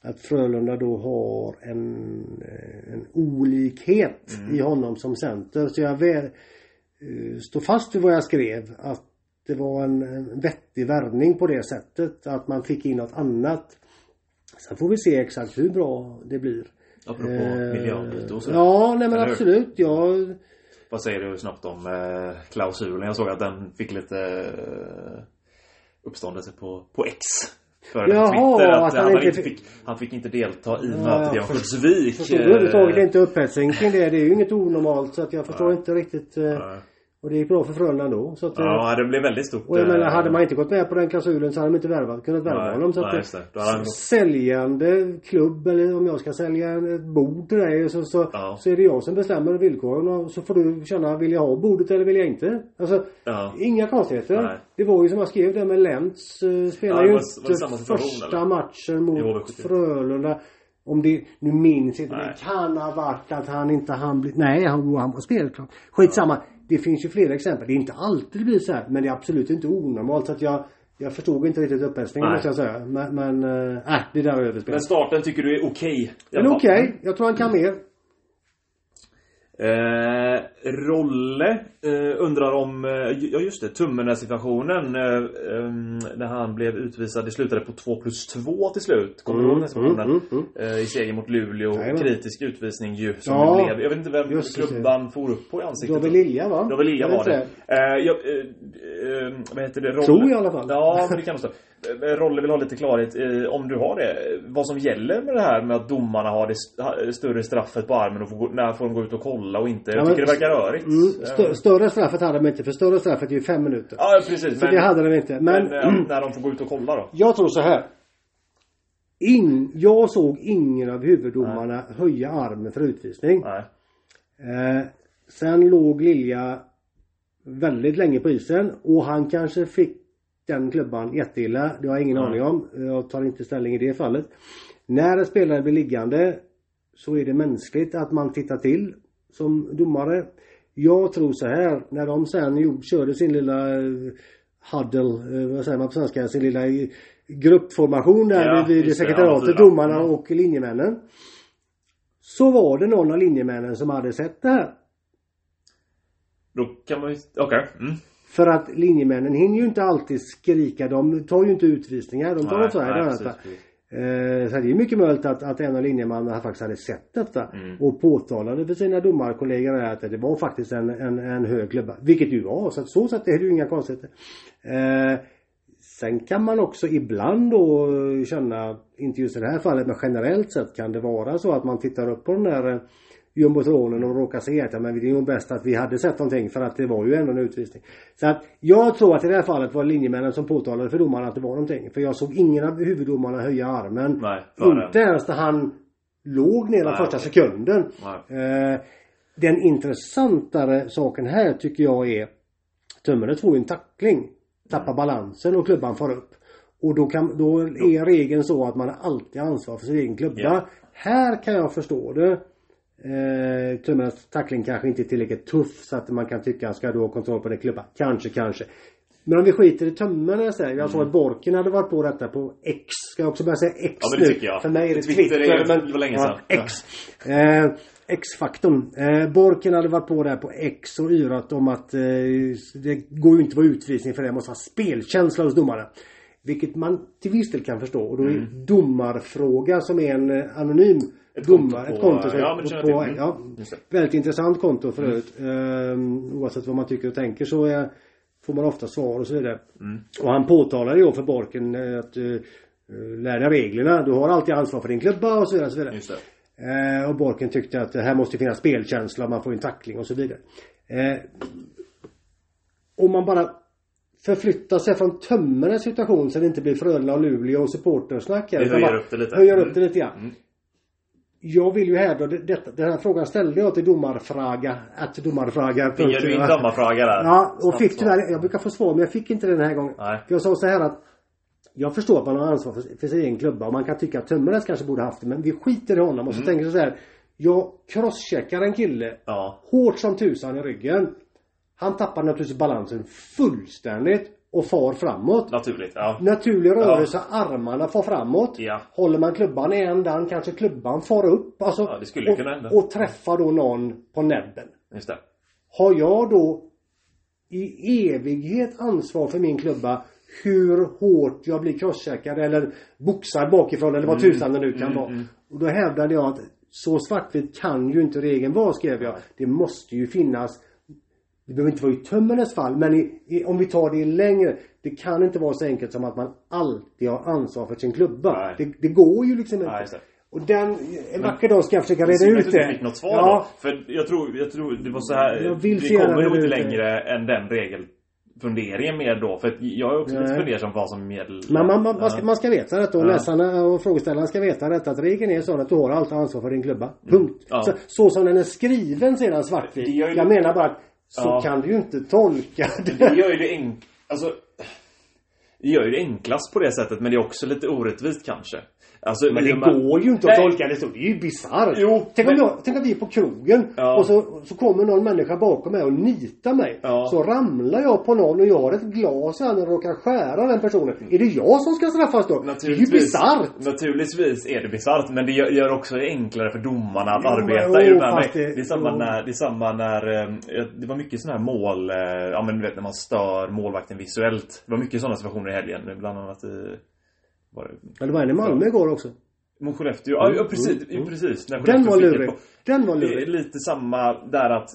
att Frölunda då har en, eh, en olikhet Mm. i honom som center. Så jag väl, eh, står fast vid vad jag skrev. Att det var en, en vettig värvning på det sättet. Att man fick in något annat. Sen får vi se exakt hur bra det blir. Apropå Eh, miljardbyte och sådär. Ja, nej men Eller absolut. Jag Vad säger du snabbt om eh, klausulen? Jag såg att den fick lite eh, uppståndelse på, på X. För Jaha, Twitter att, att han han, inte fick- han fick inte delta i Ja, mötet i jag Örnsköldsvik. Förstår eh, överhuvudtaget inte upphetsning kring det. Det är ju inget onormalt så att jag förstår Nej. inte riktigt. Eh. Och det gick bra för Frölunda ändå. Så att, eh, Ja, det blev väldigt stort. Och jag menar, eh, hade man inte gått med på den klausulen så hade de inte värvat, kunnat värva Nej, honom. Så nej, att, just det. Hade säljande klubb eller om jag ska sälja ett bord till dig så, så, Ja. så är det jag som bestämmer villkoren och så får du känna, vill jag ha bordet eller vill jag inte? Alltså, Ja. inga konstigheter. Nej. Det var ju som jag skrev där med Lentz, uh, spelar Ja, ju inte första eller? matchen mot HV71. Frölunda. Om det, nu minns inte, det kan ha varit att han inte han bli, nej han, han var spelklar. Skitsamma. Det finns ju flera exempel. Det är inte alltid det blir så här men det är absolut inte onormalt så att jag jag förstod inte riktigt upphetsningen måste jag säga. Men, men äh, det där är Men överspelat. starten tycker du är okej? i Men okej, jag tror han kan mer. Eh, Rolle eh, undrar om, eh, ja just det, Tummen situationen eh, eh, när han blev utvisad. Det slutade på 2 plus 2 till slut. Kommer du ihåg den situationen? mm, mm. Eh, I seger mot Luleå. Jajamän. Kritisk utvisning ju. Som Ja. det blev. Jag vet inte vem det. klubban for upp på i ansiktet. David Lilja va? David Lilja Eller var det. Eh, jag, vad heter det? Rolle. Tror i alla fall. Ja, men det kan nog stå. Eh, Rolle vill ha lite klarhet eh, om du har det. Vad som gäller med det här med att domarna har det större straffet på armen och får när får de gå ut och kolla och inte. Jag Ja, men- tycker det verkar rörigt. Mm, stö, större straffet hade de inte för större straffet är ju fem minuter. Ja, precis. Så det hade de inte. Men, men eh, när de får gå ut och kolla då? jag tror så här. In, jag såg ingen av huvuddomarna höja armen för utvisning. Nej. Eh, sen låg Lilja väldigt länge på isen och han kanske fick den klubban jätteilla. Det har jag ingen Mm. aning om. Jag tar inte ställning i det fallet. När en spelare blir liggande så är det mänskligt att man tittar till som domare. Jag tror så här, när de sen gjorde, körde sin lilla eh, huddle, eh, vad säger man på svenska, sin lilla eh, gruppformation där Ja, vid, vid sekretariatet, ja, domarna Mm. och linjemännen. Så var det någon av linjemännen som hade sett det här. Då kan man ju... Okej. Mm. För att linjemännen hinner ju inte alltid skrika. De tar ju inte utvisningar. De tar Nej, så här. nej, precis. Eh, så det är mycket möjligt att, att en av linjemännen faktiskt hade sett detta. Mm. Och påtalade för sina domarkollegor att det var faktiskt en, en, en hög klubba. Vilket ju var. Så att så sätt är det ju inga konstigheter. Eh, sen kan man också ibland då känna, inte just i det här fallet men generellt sett kan det vara så att man tittar upp på den där eh, jumbotronen och råkar se att men det är nog bäst att vi hade sett någonting för att det var ju ändå en utvisning. Så att jag tror att i det här fallet var det linjemännen som påtalade för domarna att det var någonting. För jag såg ingen av huvuddomarna höja armen. Nej. Inte ens när han låg ner den Nej, första sekunden. Eh, den intressantare saken här tycker jag är Tummen får ju en tackling. Tappar balansen och klubban far upp. Och då, kan, då är regeln så att man alltid ansvar för sin egen klubba. Ja. Här kan jag förstå det. Eh, Tummenens tackling kanske inte är tillräckligt tuff så att man kan tycka ska du ha kontroll på din klubba. Kanske, kanske. Men om vi skiter i tummen jag säger. Jag såg att Borken hade varit på detta på X. Ska jag också börja säga X Mm. Ja, men det nu? tycker jag. För mig är det Twitter Twitter. är- men, det var länge ja, sedan. X. Eh, X-faktorn. Eh, Borken hade varit på där på X och yrat om att eh, det går ju inte att vara utvisning för det. måste ha spelkänsla hos domarna. Vilket man till viss del kan förstå. Och då är domarfråga som är en eh, anonym Mm. Ett konto domare. på- ett konto som- ja, men på. Mm. ja. Väldigt intressant konto för övrigt. Eh, oavsett vad man tycker och tänker så är, får man ofta svar och så vidare. Mm. Och han påtalade ju för Borken eh, att uh, lär dig reglerna. Du har alltid ansvar för din klubba och så vidare. Och så vidare. Just det. Eh, och Borken tyckte att det här måste finnas spelkänsla, man får en tackling och så vidare. Eh, om man bara förflyttar sig från Tömmerens situation så det inte blir Frölunda och Luleå och supportersnack Vi höjer upp det lite. Höjer Mm. upp det lite grann. Mm. Jag vill ju hävda det- detta, den här frågan ställde jag till domarfraga, att domarfraga. Fick du in dammarfråga där? Ja, och fick tyvärr, jag brukar få svar men jag fick inte det den här gången. Nej. Jag sa så här att jag förstår att man har ansvar för, för sin egen klubba och man kan tycka att Tömmernes kanske borde haft det men vi skiter i honom och så Mm. tänker jag så här. Jag crosscheckar en kille Ja. hårt som tusan i ryggen. Han tappar naturligtvis balansen fullständigt och far framåt. Naturligt. Ja. Naturlig rörelse, armarna far framåt. Ja. Håller man klubban i en dan kanske klubban far upp. Alltså, Ja, det skulle och, kunna hända. och träffar då någon på näbben. Just det. Har jag då i evighet ansvar för min klubba hur hårt jag blir crosscheckad eller boxad bakifrån eller vad tusan det nu kan mm, vara. mm. Och då hävdade jag att så svartvitt kan ju inte regeln vara skrev jag. Det måste ju finnas det behöver inte vara i Tömmernes fall men i, i, om vi tar det längre. Det kan inte vara så enkelt som att man alltid har ansvar för sin klubba. Det, det, går ju liksom inte. Nej. Och den, en vacker dag ska jag försöka reda ut det. inte fick något svar ja, då. För jag tror, jag tror det var så här. Jag vill vi kommer nog inte längre än den regelfunderingen mer då. För jag är också lite Nej. fundersam på vad som är medel... Men man, man, man, ska, man ska veta detta och Ja. läsarna och frågeställaren ska veta detta att regeln är sån att du har alltid ansvar för din klubba. Punkt. Mm. Ja. Så, så som den är skriven sedan svartvit. Jag menar bara att så Ja. kan du ju inte tolka Det det. gör ju det enk... Alltså... Det gör ju det enklast på det sättet men det är också lite orättvist kanske. Alltså, Men det man- går ju inte Nej. att tolka det så. Det är ju bisarrt. Tänk, om men- jag, tänk om vi är på krogen Ja. och så, så kommer någon människa bakom mig och nitar mig. Ja. Så ramlar jag på någon och jag har ett glas i handen och råkar skära den personen. Är det jag som ska straffas då? Det är ju bisarrt. Naturligtvis är det bisarrt men det gör, gör också det enklare för domarna att Jo, arbeta. men- är jo, fast det- Det, är samma jo. när, det är samma när eh, Det var mycket sådana här mål eh, Ja men du vet när man stör målvakten visuellt. Det var mycket sådana situationer i helgen. Bland annat i var det, Men det var en i Malmö igår också. mot Skellefteå. Ja, ja precis. ja, precis. När Den var lurig. på- Den var Det är lurig. lite samma där att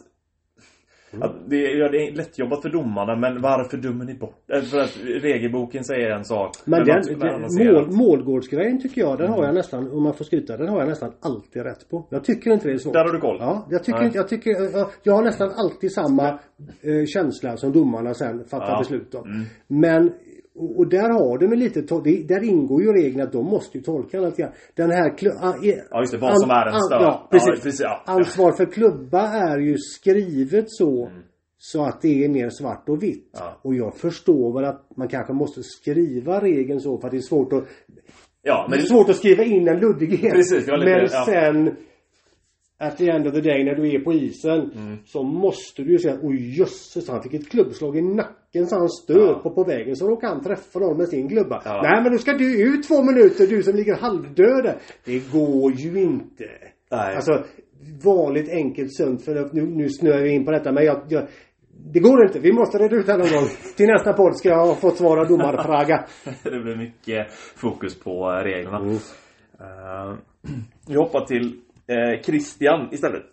att det gör det lättjobbat för domarna men varför dömer ni bort? Eh, För att regelboken säger en sak. Men man den, den mål, målgårdsgrejen tycker jag, den har jag nästan, om man får skryta, den har jag nästan alltid rätt på. Jag tycker inte det är svårt. Där har du koll? Ja, jag tycker inte, jag tycker, jag, jag har nästan alltid samma eh, känsla som domarna sen fattar Ja. beslut om. Mm. Men, och, och där har med lite, det, där ingår ju regeln att de måste ju tolka den lite grann. Den här klu- ah, eh, Ja just det, vad som är en stör. Ja, precis. Ja, precis ja. Ansvar för klubba är ju skrivet så så att det är mer svart och vitt. Ja. Och jag förstår väl att man kanske måste skriva regeln så för att det är svårt att Ja, det men är svårt att skriva in en luddighet. Precis, det lite- Men sen At the end of the day när du är på isen Mm. Så måste du ju säga oj jösses han fick ett klubbslag i nacken så han stöp Ja. och på vägen så råkade han träffa någon med sin klubba. Ja. Nej men nu ska du ut två minuter du som ligger halvdöd där. Det går ju inte. Nej. Alltså vanligt enkelt sunt förnuft. Nu, nu snöar jag in på detta men jag, jag det går inte. Vi måste reda ut det någon gång. Till nästa podd ska jag ha fått svar av domarfråga. det blir mycket fokus på reglerna. Mm. Eh, vi hoppar till eh, Christian istället.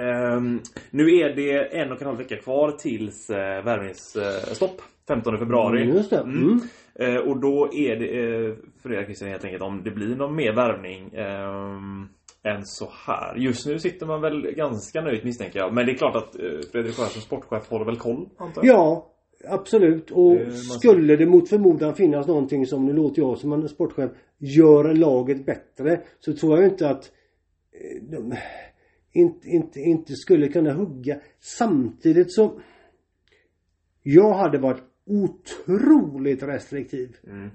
Ehm, nu är det en och en halv vecka kvar tills uh, värvningsstopp. 15 februari. Mm. Mm. Eh, och då är det eh, för er Christian helt enkelt om det blir någon mer värvning ehm, än så här. Just nu sitter man väl ganska nöjt misstänker jag. Men det är klart att eh, Fredrik Sjöström sportchef håller väl koll antar jag? Ja, absolut. Och Eh, ska- skulle det mot förmodan finnas någonting som, nu låter jag som en sportchef, gör laget bättre. Så tror jag inte att eh, de inte, inte, inte skulle kunna hugga. Samtidigt så jag hade varit otroligt restriktiv Mm.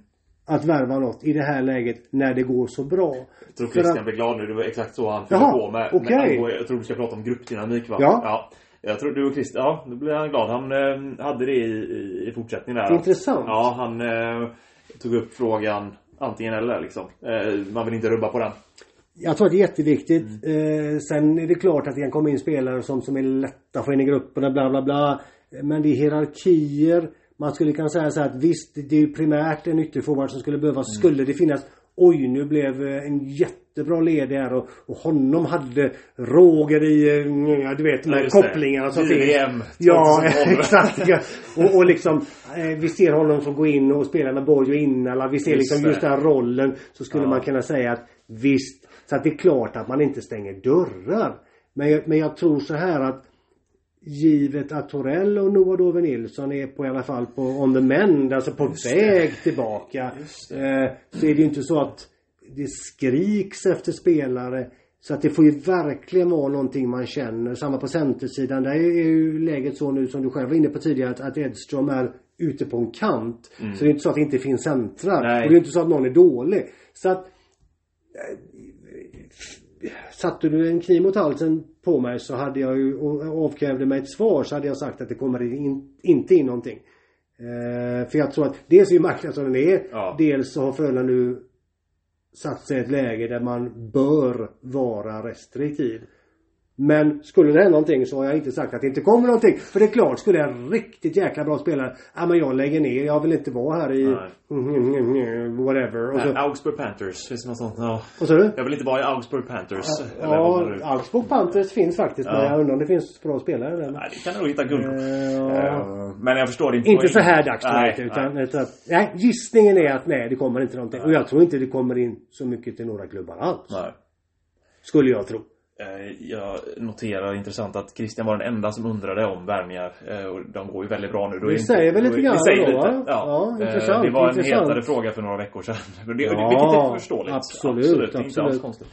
att värva något i det här läget när det går så bra. Jag tror Christian att- blir glad nu. Det var exakt så han fyllde på med. okej. med jag tror du ska prata om gruppdynamik va? Ja. ja. Jag tror du och Christian, ja då blir han glad. Han eh, hade det i, i, i fortsättningen där. Intressant. Ja, han eh, tog upp frågan antingen eller liksom. Eh, man vill inte rubba på den. Jag tror att det är jätteviktigt. Mm. Eh, sen är det klart att det kan komma in spelare som, som är lätta att få in i grupperna bla bla bla. Men det är hierarkier. Man skulle kunna säga så här att visst, det är primärt en ytterforward som skulle behövas. Mm. Skulle det finnas Oj, nu blev eh, en jättebra led här och, och honom hade Roger i, eh, ja, du vet de Ja, här det. kopplingarna som finns. Ja, 2012. exakt. Ja. Och, och liksom eh, vi ser honom som går in och spelar med Borg och Innala. Vi ser Just liksom det. just den här rollen. Så skulle Ja. man kunna säga att visst, så att det är klart att man inte stänger dörrar. Men jag, men jag tror så här att Givet att Torell och Noah Dove Nilsson är på i alla fall på on the mend, alltså på väg tillbaka. Just Eh, så är det ju inte så att det skriks efter spelare. Så att det får ju verkligen vara någonting man känner. Samma på centersidan. Där är ju läget så nu som du själv var inne på tidigare att, att Edström är ute på en kant. Så det är inte så att det inte finns centrar. Nej. Och det är inte så att någon är dålig. Så att Satte du en kniv mot halsen på mig så hade jag ju och avkrävde mig ett svar så hade jag sagt att det kommer in, inte in någonting. Eh, för jag tror att dels är marknaden som den är. Ja. Dels så har Frölunda nu satt sig i ett läge där man bör vara restriktiv. Men skulle det hända någonting så har jag inte sagt att det inte kommer någonting. För det är klart, skulle en riktigt jäkla bra spelare, ja men jag lägger ner, jag vill inte vara här i whatever. Och så, Augsburg Panthers, finns det något sånt? Ja. vad sa du? Jag vill inte vara i Augsburg Panthers. Ja, Augsburg Panthers finns faktiskt men Ja. jag undrar om det finns bra spelare där. Nej, det kan du nog hitta guld. Eh, Eh, Men jag förstår Inte poäng. så här dags Nej, utan, utan nej, gissningen är att nej det kommer inte någonting. Och jag tror inte det kommer in så mycket till några klubbar alls. Nej. Skulle jag tro. Eh, Jag noterar intressant att Christian var den enda som undrade om värvningar. Eh, Och de går ju väldigt bra nu. Då inte- säger väl lite grann Det säger då, lite. va? Ja, Ja, Eh, intressant, Det var en intressant. hetare fråga för några veckor sedan. Det, Ja, vilket är förståeligt. absolut, Det är inte alls absolut. konstigt.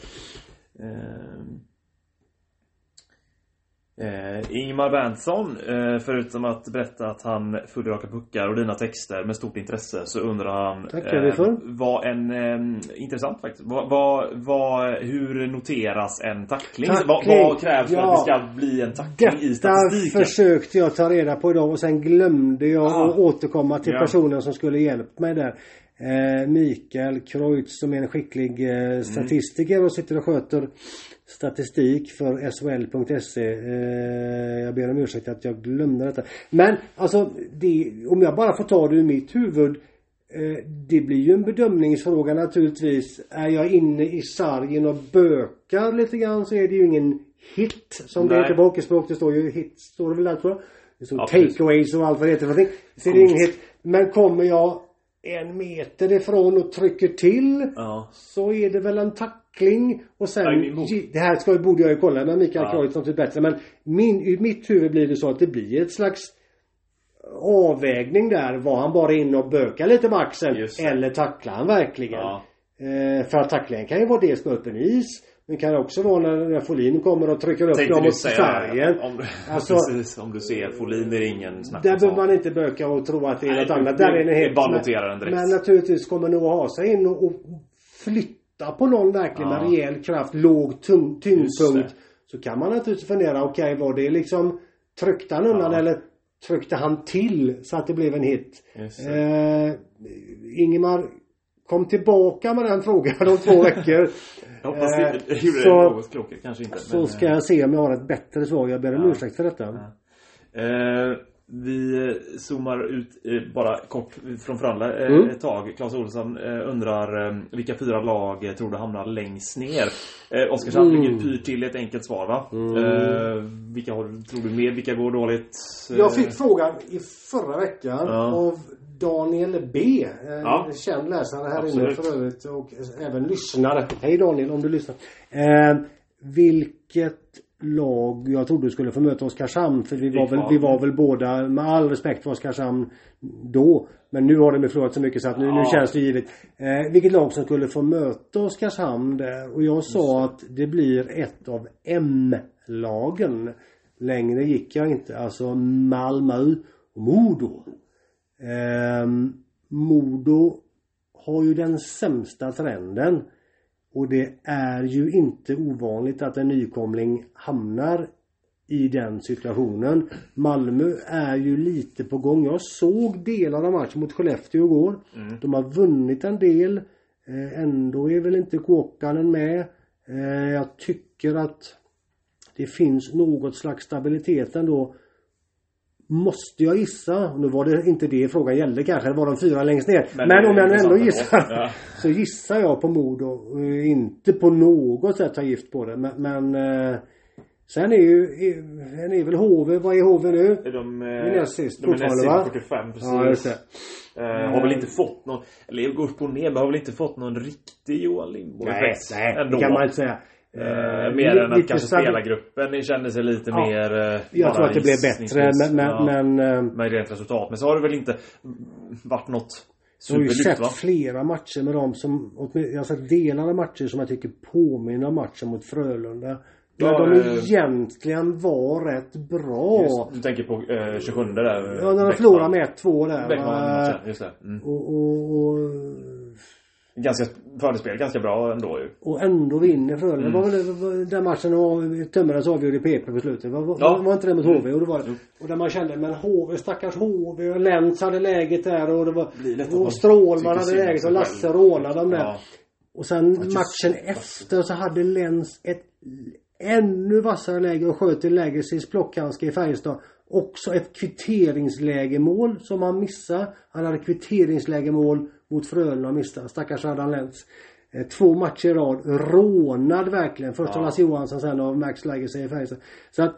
Eh, Eh, Ingmar Berntsson, eh, förutom att berätta att han följer Raka Puckar och dina texter med stort intresse så undrar han Tackar vi för. Vad en, eh, intressant faktiskt. Vad, vad, vad, hur noteras en tackling? Tackling, Vad, vad krävs för ja. att det ska bli en tackling i Detta statistiken? försökte jag ta reda på idag och sen glömde jag Ah. att återkomma till Ja. personen som skulle hjälpt mig där. Eh, Mikael Kreutz som är en skicklig Mm. eh, statistiker och sitter och sköter statistik för SHL.se. Eh, jag ber om ursäkt att jag glömde detta. Men alltså, det, om jag bara får ta det ur mitt huvud. Det blir ju en bedömningsfråga naturligtvis. Är jag inne i sargen och bökar lite grann så är det ju ingen hit som det Nej. heter på hockeyspråk. Det står ju hit, står det väl där tror jag. Det står Ja, takeaways och allt vad det heter för någonting. Så är det ingen hit. Men kommer jag en meter ifrån och trycker till Ja. så är det väl en tackling och sen Nej. Det här ska, borde jag ju kolla med Mikael Ja. Kreutz något bättre men min, i mitt huvud blir det så att det blir ett slags avvägning där. Var han bara inne och bökade lite med axeln eller tacklar han verkligen? Ja. Eh, för att tacklingen kan ju vara dels på öppen is men kan också vara när, när Folin kommer och trycker upp Tänkte dem mot säga sargen. Om, du- Alltså- precis, om du ser Folin är det ingen snack Där behöver man inte böka och tro att det är Nej, något det- annat. Där är det det helt... bara notera den direkt. Men naturligtvis kommer nog ha sig in och, och flytta på någon verkligen Ja. med rejäl kraft, låg tyngdpunkt. det. Så kan man naturligtvis fundera, okej var det liksom Tryckte han undan Ja. eller tryckte han till så att det blev en hit? Det. Eh, Ingemar Kom tillbaka med den frågan om två veckor. Jag hoppas Eh, inte det gjorde så- något. Kanske inte. Så men, ska eh, jag se om jag har ett bättre svar. Jag ber om Ja. ursäkt för detta. Eh, vi zoomar ut eh, bara kort från Frölunda eh, Mm. ett tag. Claes Olsson eh, undrar eh, vilka fyra lag eh, tror du hamnar längst ner? Eh, Oskarshamn Mm. ligger pyrt till ett enkelt svar va? Mm. Eh, vilka har, tror du mer? Vilka går dåligt? Eh, Jag fick frågan i förra veckan Ja. av Daniel B. Eh, Ja. Känd läsare här Absolut. inne för övrigt och även lyssnare. Hej Daniel om du lyssnar. Eh, vilket lag jag trodde skulle få möta Oskarshamn för vi var, väl, vi var väl båda med all respekt för Oskarshamn då. Men nu har de förlorat så mycket så att nu, nu Ja. känns det givet. Eh, vilket lag som skulle få möta Oskarshamn där och jag sa att det blir ett av M-lagen. Längre gick jag inte. Alltså Malmö och Modo. Ehm, Modo har ju den sämsta trenden. Och det är ju inte ovanligt att en nykomling hamnar i den situationen. Malmö är ju lite på gång. Jag såg delar av matchen mot Skellefteå igår. Mm. De har vunnit en del. Eh, ändå är väl inte Kåkanen med. Eh, jag tycker att det finns något slags stabilitet ändå. Måste jag gissa, nu var det inte det frågan gällde kanske, det var de fyra längst ner. Men, är om jag nu ändå gissar. Ja. så gissar jag på Modo. Eh, Inte på något sätt har gift på det men, men eh, Sen är ju, är, sen är väl HV, vad är HV nu? De, eh, De är näst sist de är näst sist va? 45 precis. Ja just det. Eh, har väl inte fått någon, eller går upp och ner, men har väl inte fått någon riktig Johan Lindborg Nej, nej ändå. det kan man inte säga. Eh, mer än att kanske spelargruppen kände sig lite Ja. mer... eh, Jag tror att det blev bättre men, men, Ja, men eh, med rent resultat. Men så har det väl inte varit något Jag har ju superlyft sett va? flera matcher med dem som, jag har sett delar av matcher som jag tycker påminner om matchen mot Frölunda. Där Ja, de eh, egentligen var rätt bra. Just, du tänker på eh, 27 där? Ja, när de förlorade med 1-2 där. Bäckman va? just det. Mm. Och, och, och, Ganska, förespel ganska bra ändå ju. och ändå vinner Frölunda. Mm. Var väl det- var den matchen var Tömmernes avgjorde PP på slutet? Var, var, Ja. var inte det mot HV? Och, det var, det. Jo. och där man kände men HV, stackars HV och Lentz hade läget där och det var man och Strålman hade läget och Lasse rånade dem där. Ja. Och sen matchen det. efter så hade Lens ett ännu vassare läge och sköt en Legacies plockhandske i Färjestad. Också ett kvitteringslägemål som han missade. Han hade kvitteringslägemål mot Frölunda och missade. Stackars Adam Lentz. Eh, Två matcher i rad. Rånad verkligen. Först av Ja. Lasse Johansson sen av Max Legacy i Färjestad. Så att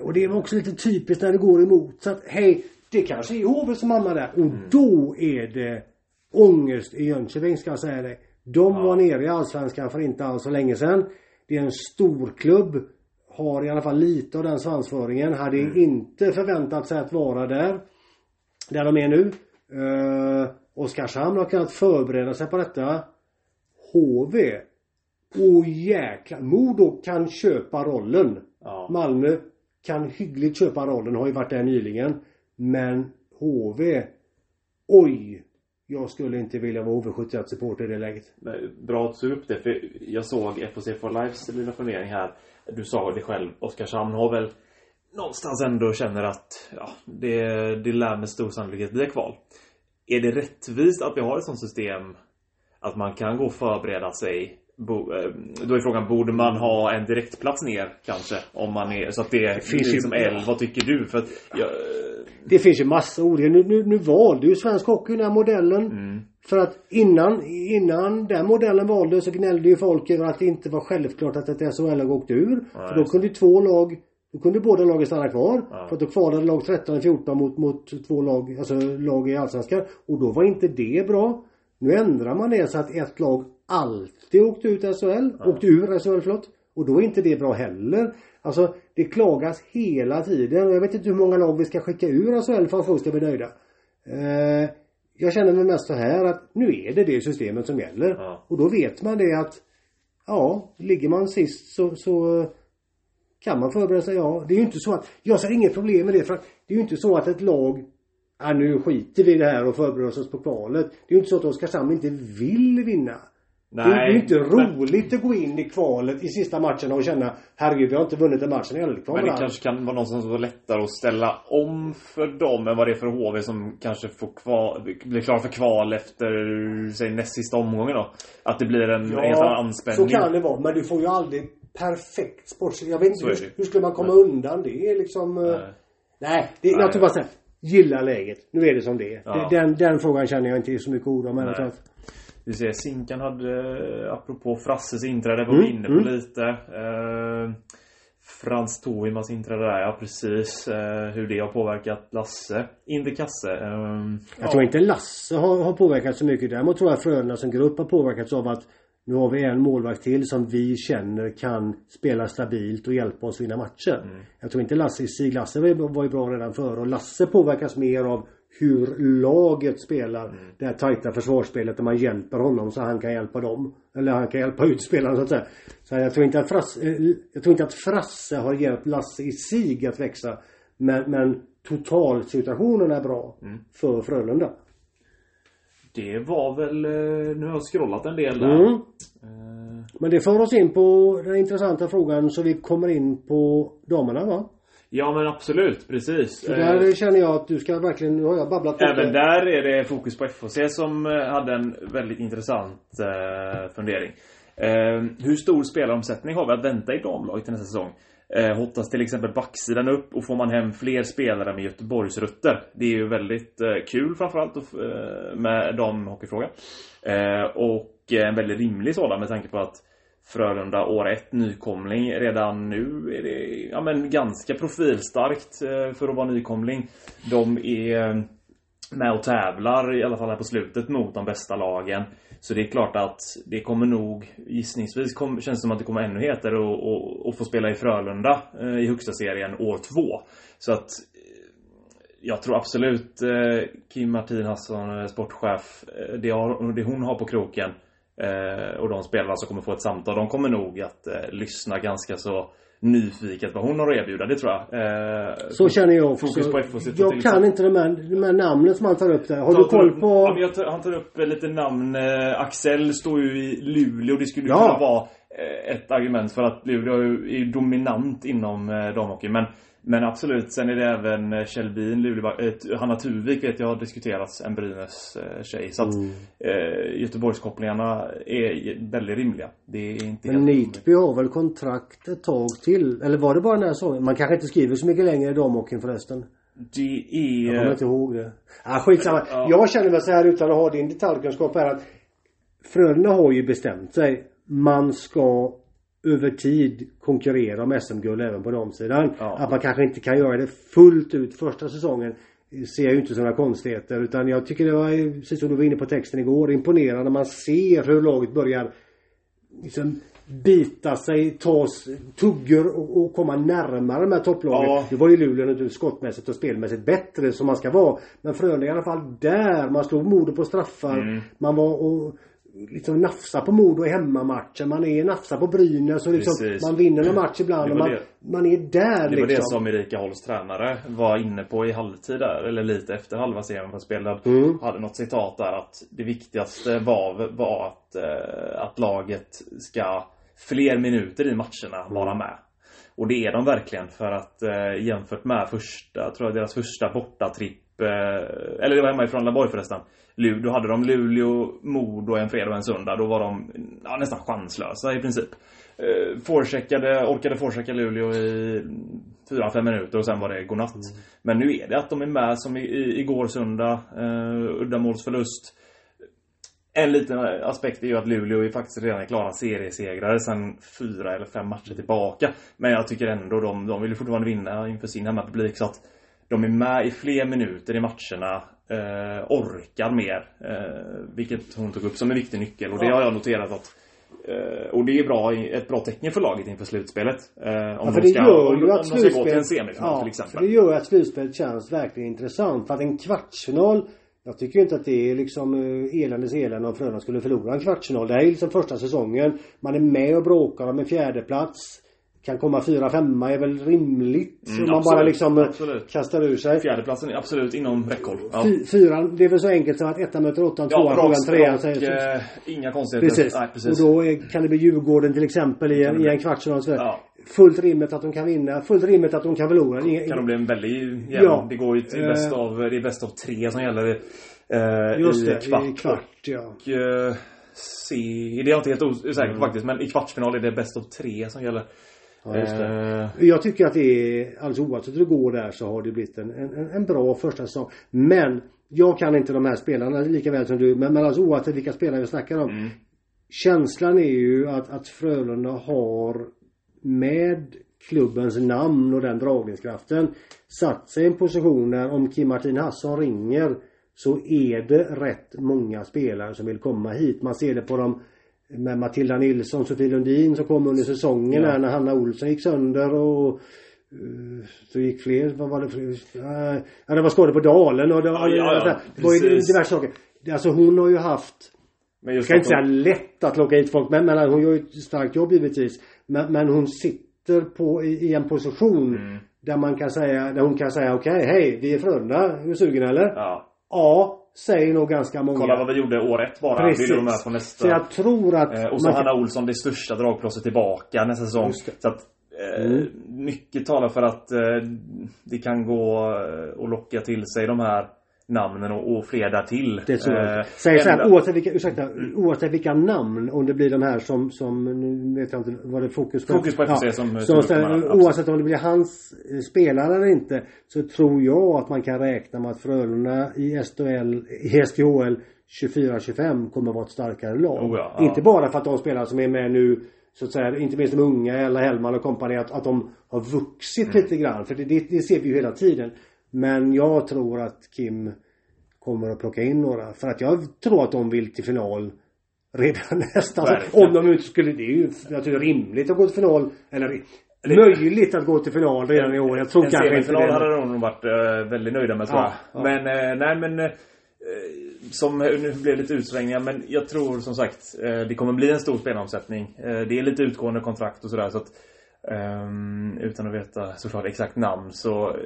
och det var också lite typiskt när det går emot. Så att hej, det kanske är HV som hamnar där. Och då är det ångest i Jönköping ska jag säga dig. De var nere i Allsvenskan för inte alls så länge sedan. Det är en stor klubb Har i alla fall lite av den svansföringen. Hade inte förväntat sig att vara där. Där de är nu. Uh, Oskarshamn har kunnat förbereda sig på detta. HV. Åh jäklar. Modo kan köpa rollen. Ja. Malmö kan hyggligt köpa rollen, har ju varit där nyligen. Men HV, oj! Jag skulle inte vilja vara HV71 supporter i det läget. Men Bra att du upp det för jag såg FOC for Lives lilla fundering här. Du sa det själv. Oskarshamn har väl någonstans ändå känner att ja, det, det lär med stor sannolikhet bli kval. Är det rättvist att vi har ett sånt system att man kan gå och förbereda sig? Eh, då är frågan, borde man ha en direktplats ner kanske? Om man är, så att det, det finns blir ju- L. Vad tycker du? För att jag, Det finns ju massa olika. Nu, nu, nu valde ju Svensk Hockey den här modellen. mm, För att innan, innan den modellen valdes så gnällde ju folk över att det inte var självklart att ett SHL har åkt ur. för då kunde ju två lag då kunde båda lagen stanna kvar. Ja. För att då kvalade lag 13 och 14 mot, mot två lag, alltså lag i Allsvenskan. Och då var inte det bra. Nu ändrar man det så att ett lag alltid åkte ut SHL, åkte ur SHL förlåt. Och då är inte det bra heller. Alltså det klagas hela tiden. Jag vet inte hur många lag vi ska skicka ur SHL för att folk ska bli nöjda. Eh, jag känner mig mest så här att nu är det det systemet som gäller. Ja. Och då vet man det att Ja, ligger man sist så, så kan man förbereda sig. Ja, det är ju inte så att jag ser inget problem med det för att det är ju inte så att ett lag Ja, nu skiter vi i det här och förbereder oss på kvalet. Det är ju inte så att Oskarshamn inte vill vinna. Det är nej. ju inte men- roligt att gå in i kvalet i sista matchen och känna Herregud, vi har inte vunnit en match i Eldkvarn Men det alls." kanske kan vara någonstans vara lättare att ställa om för dem än vad det är för HV som kanske får kval, blir klara för kval efter, säg näst sista omgången då. Att det blir en helt annan anspänning. så kan det vara. Men du får ju aldrig perfekt sportsligt. Jag vet inte hur, hur skulle man komma undan det liksom? eh, Nej. Nej, det, Nej. jag tror bara såhär. Gilla läget. Nu är det som det är. Ja. Den, den frågan känner jag inte så mycket ord om Nej. Vi ser Sinkan hade, apropå Frasses inträde, var Mm, vi inne på mm. lite. Eh, Frans Toimas inträde där, ja precis. Eh, hur det har påverkat Lasse in till kasse. Eh, Jag tror inte Lasse har, har påverkat så mycket. Däremot tror jag Frölunda som grupp har påverkats av att nu har vi en målvakt till som vi känner kan spela stabilt och hjälpa oss vinna matcher. Mm. Jag tror inte Lasse i sig. Lasse var ju, bra redan förr och Lasse påverkas mer av hur laget spelar. Mm. Det här tajta försvarsspelet där man hjälper honom så han kan hjälpa dem. Eller han kan hjälpa utspelarna så att säga. Så jag tror inte att Frasse, jag tror inte att Frasse har hjälpt Lasse i sig att växa. Men, men totalsituationen är bra Mm. för Frölunda. Det var väl, eh, nu har jag scrollat en del där. Mm. Eh, Men det för oss in på den intressanta frågan så vi kommer in på damerna va? ja men absolut, precis. Eh, där känner jag att du ska verkligen, nu har jag babblat mycket. Även där är det fokus på FHC som eh, hade en väldigt intressant eh, fundering. Eh, hur stor spelaromsättning har vi att vänta i damlaget till nästa säsong? Eh, hottas till exempel backsidan upp och får man hem fler spelare med Göteborgsrutter? Det är ju väldigt eh, kul framförallt eh, med damhockeyfrågan. Eh, och en väldigt rimlig sådan med tanke på att Frölunda år 1 nykomling redan nu är det ja, men ganska profilstarkt eh, för att vara nykomling. De är eh, med och tävlar i alla fall här på slutet mot de bästa lagen. Så det är klart att det kommer nog gissningsvis kom, känns det som att det kommer ännu hetare att- och, och få spela i Frölunda eh, i högsta serien år två. Så att eh, jag tror absolut eh, Kim Martin Hasson, eh, sportchef, eh, det, har, det hon har på kroken eh, och de spelarna som kommer få ett samtal, de kommer nog att eh, lyssna ganska så nyfiket vad hon har att erbjuda, det tror jag. Eh, Så känner jag också. Fokus på FHC jag kan inte de här, de här namnen som han tar upp där. Har Ta- du tar koll upp- på... Ja, jag tar, han tar upp eh, lite namn. Eh, Axel står ju i Luleå. Det skulle ju Ja. kunna vara eh, ett argument för att Luleå är ju dominant inom eh, damhockey. Men, men absolut, sen är det även eh, Kjell eh, Hanna Tuvik vet jag har diskuterats, en Brynäs eh, tjej. Så att Mm. eh, Göteborgskopplingarna är väldigt rimliga. Det är inte Men Nitby har väl kontrakt ett tag till? Eller var det bara den här säsongen? Man kanske inte skriver så mycket längre i damhockeyn förresten. Det Jag kommer är... inte ihåg det. Ah, skitsamma. Ja. Jag känner väl så här utan att ha din detaljkunskap här att Frölunda har ju bestämt sig. Man ska över tid konkurrera om SM-guld även på damsidan. Ja. Att man kanske inte kan göra det fullt ut första säsongen ser jag ju inte som några konstigheter utan jag tycker det var, precis som du var inne på texten igår, imponerande man ser hur laget börjar liksom bita sig, ta tuggor och, och komma närmare de här topplagen. Ja. Nu var ju Luleå naturligtvis skottmässigt och spelmässigt bättre som man ska vara. Men Frölunda i alla fall där. Man slog Modo på straffar. Mm. Man var och liksom nafsa på Modo i hemmamatchen. Man är nafsa på Brynäs och liksom Precis. man vinner en match ibland. Och var man, det. man är där Det var liksom. det som Erika Holls tränare var inne på i halvtid där, eller lite efter halva serien var spelad. Mm. Hade något citat där att det viktigaste var, var att, eh, att laget ska fler minuter i matcherna vara med. Och det är de verkligen för att eh, jämfört med första, tror jag deras första bortatripp, eh, eller det var hemma i Frölundaborg förresten. Då hade de Luleå, Modo en fredag och en söndag. Då var de ja, nästan chanslösa i princip. Eh, forecheckade, orkade forechecka Luleå i 4-5 minuter och sen var det godnatt. Men nu är det att de är med som i, i, igår söndag. Eh, uddamålsförlust. En liten aspekt är ju att Luleå är faktiskt redan klara seriesegrare sen fyra eller fem matcher tillbaka. Men jag tycker ändå de, de vill fortfarande vinna inför sin hemmapublik så att de är med i fler minuter i matcherna. Eh, orkar mer. Eh, vilket hon tog upp som en viktig nyckel och det har jag noterat att eh, och det är bra, ett bra tecken för laget inför slutspelet. Eh, om Ja, för de det ska, gör om, ju om de ska gå till en semifinal Ja, till för exempel. det gör att slutspelet känns verkligen intressant. För att en kvartsfinal jag tycker inte att det är liksom eh, eländes elände om Frölunda skulle förlora en kvartsfinal. Det här är liksom första säsongen. Man är med och bråkar om en fjärde plats Kan komma fyra, femma är väl rimligt. Mm, om man bara liksom eh, absolut. kastar ur sig. Fjärdeplatsen är absolut inom räckhåll. Ja. Fy, fyran, det är väl så enkelt som att ettan möter åttan, Ja, tvåan, rak, trean. säger- eh, inga konstigheter. Precis. Nej, precis. Och då är, kan det bli Djurgården till exempel i en, i en kvartsfinal. så. Ja. Fullt rimligt att de kan vinna. Fullt rimligt att de kan förlora. Inga, kan det bli en väldig jämn. Ja. Det går ju till Eh. bäst av, det är bäst av tre som gäller eh, just i det, kvart. i kvart ja. Och, eh, se, det är jag inte helt osäker Mm. på faktiskt, men i kvartsfinal är det bäst av tre som gäller. Ja, just det. Eh, Jag tycker att det är, alldeles oavsett hur det går där så har det blivit en, en, en bra första säsong. Men jag kan inte de här spelarna lika väl som du. Men, men alltså oavsett vilka spelare vi snackar om. Mm. Känslan är ju att, att Frölunda har med klubbens namn och den dragningskraften satt sig i en position där om Kim Martin Hassan ringer så är det rätt många spelare som vill komma hit. Man ser det på dem med Matilda Nilsson, Sofie Lundin som kom under säsongen Ja. när Hanna Olsson gick sönder och eh, så gick fler, vad var det för, eh, ja det var skador på Dalen och det var, Ja, ja, ja, det var ju diverse saker. Alltså hon har ju haft men jag ska inte säga lätt att locka hit folk men, men hon gör ju ett starkt jobb givetvis. Men, men hon sitter på i, i en position Mm. där man kan säga, där hon kan säga okej, hej, vi är Frölunda, är du sugen eller? Ja. Ja. Säger nog ganska många. Kolla vad vi gjorde år ett bara. Precis. Vi är med på nästa. Så jag tror att Eh, och så man Hanna Olsson, det största dragplåstret tillbaka nästa säsong. Så att eh, Mm. mycket talar för att eh, det kan gå eh, att locka till sig de här namnen och, och fler därtill. Det tror jag. Eh, Säg så här, ända- oavsett vilka, ursäkta, oavsett vilka namn, om det blir de här som, som nu vet jag inte, var det fokus på? Fokus på FFC som, som upp ställer- de här, oavsett om det blir hans eh, spelare eller inte, så tror jag att man kan räkna med att Frölunda i SHL, i SDHL 24-25 kommer att vara ett starkare lag. Oh ja, ja. Inte bara för att de spelare som är med nu så att säga, inte minst de unga eller Hellman och kompani att, att de har vuxit Mm. lite grann. För det, det, det ser vi ju hela tiden. Men jag tror att Kim kommer att plocka in några. För att jag tror att de vill till final redan nästa. Alltså, om de inte skulle, det är ju naturligtvis rimligt att gå till final. Eller möjligt att gå till final redan i år. Jag tror en kanske inte det. hade de nog varit eh, väldigt nöjda med tror Ja, jag. ja. Men eh, nej men eh, som nu blev lite utsvängningar men jag tror som sagt det kommer bli en stor spelomsättning. Det är lite utgående kontrakt och sådär så att ehm, utan att veta såklart exakt namn så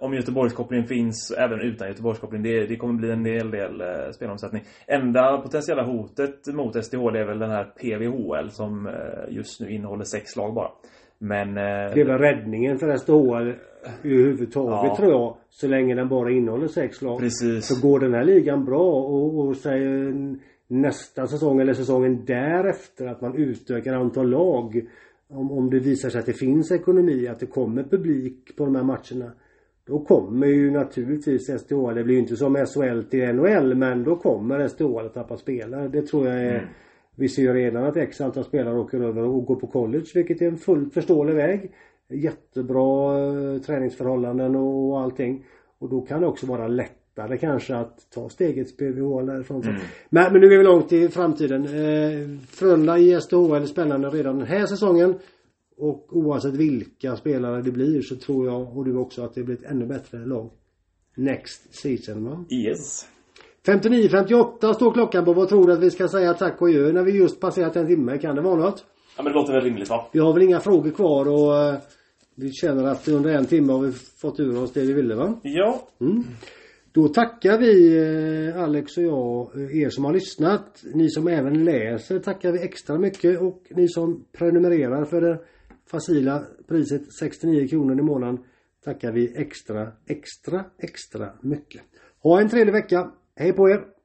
om Göteborgskopplingen finns, även utan Göteborgskoppling, det, det kommer bli en hel del eh, spelomsättning. Enda potentiella hotet mot SDHL är väl den här PVHL som eh, just nu innehåller sex lag bara. Men... Eh, det är väl räddningen för SDHL överhuvudtaget ja. tror jag. Så länge den bara innehåller sex lag. Precis. Så går den här ligan bra och, och säger nästa säsong eller säsongen därefter att man utökar antal lag. Om, om det visar sig att det finns ekonomi, att det kommer publik på de här matcherna. Då kommer ju naturligtvis SDHL, det blir ju inte som SHL till NHL men då kommer SDHL att tappa spelare. Det tror jag är mm. Vi ser ju redan att X antal spelare åker över och går på college vilket är en fullt förståelig väg. Jättebra eh, träningsförhållanden och allting. Och då kan det också vara lättare kanske att ta steget PVH därifrån. Mm. Men, men nu är vi långt i framtiden. Eh, Frölunda i SDHL är spännande redan den här säsongen. Och oavsett vilka spelare det blir så tror jag och du också att det blir ett ännu bättre lag. Next season va? Yes. 59.58 står klockan på. Vad tror du att vi ska säga tack och gör när vi just passerat en timme? Kan det vara något? Ja men det låter väl rimligt va? Vi har väl inga frågor kvar och uh, vi känner att under en timme har vi fått ur oss det vi ville va? Ja. Mm. Då tackar vi uh, Alex och jag uh, er som har lyssnat. Ni som även läser tackar vi extra mycket och ni som prenumererar för det facila priset 69 kronor i månaden tackar vi extra, extra, extra mycket. Ha en trevlig vecka. Hej på er!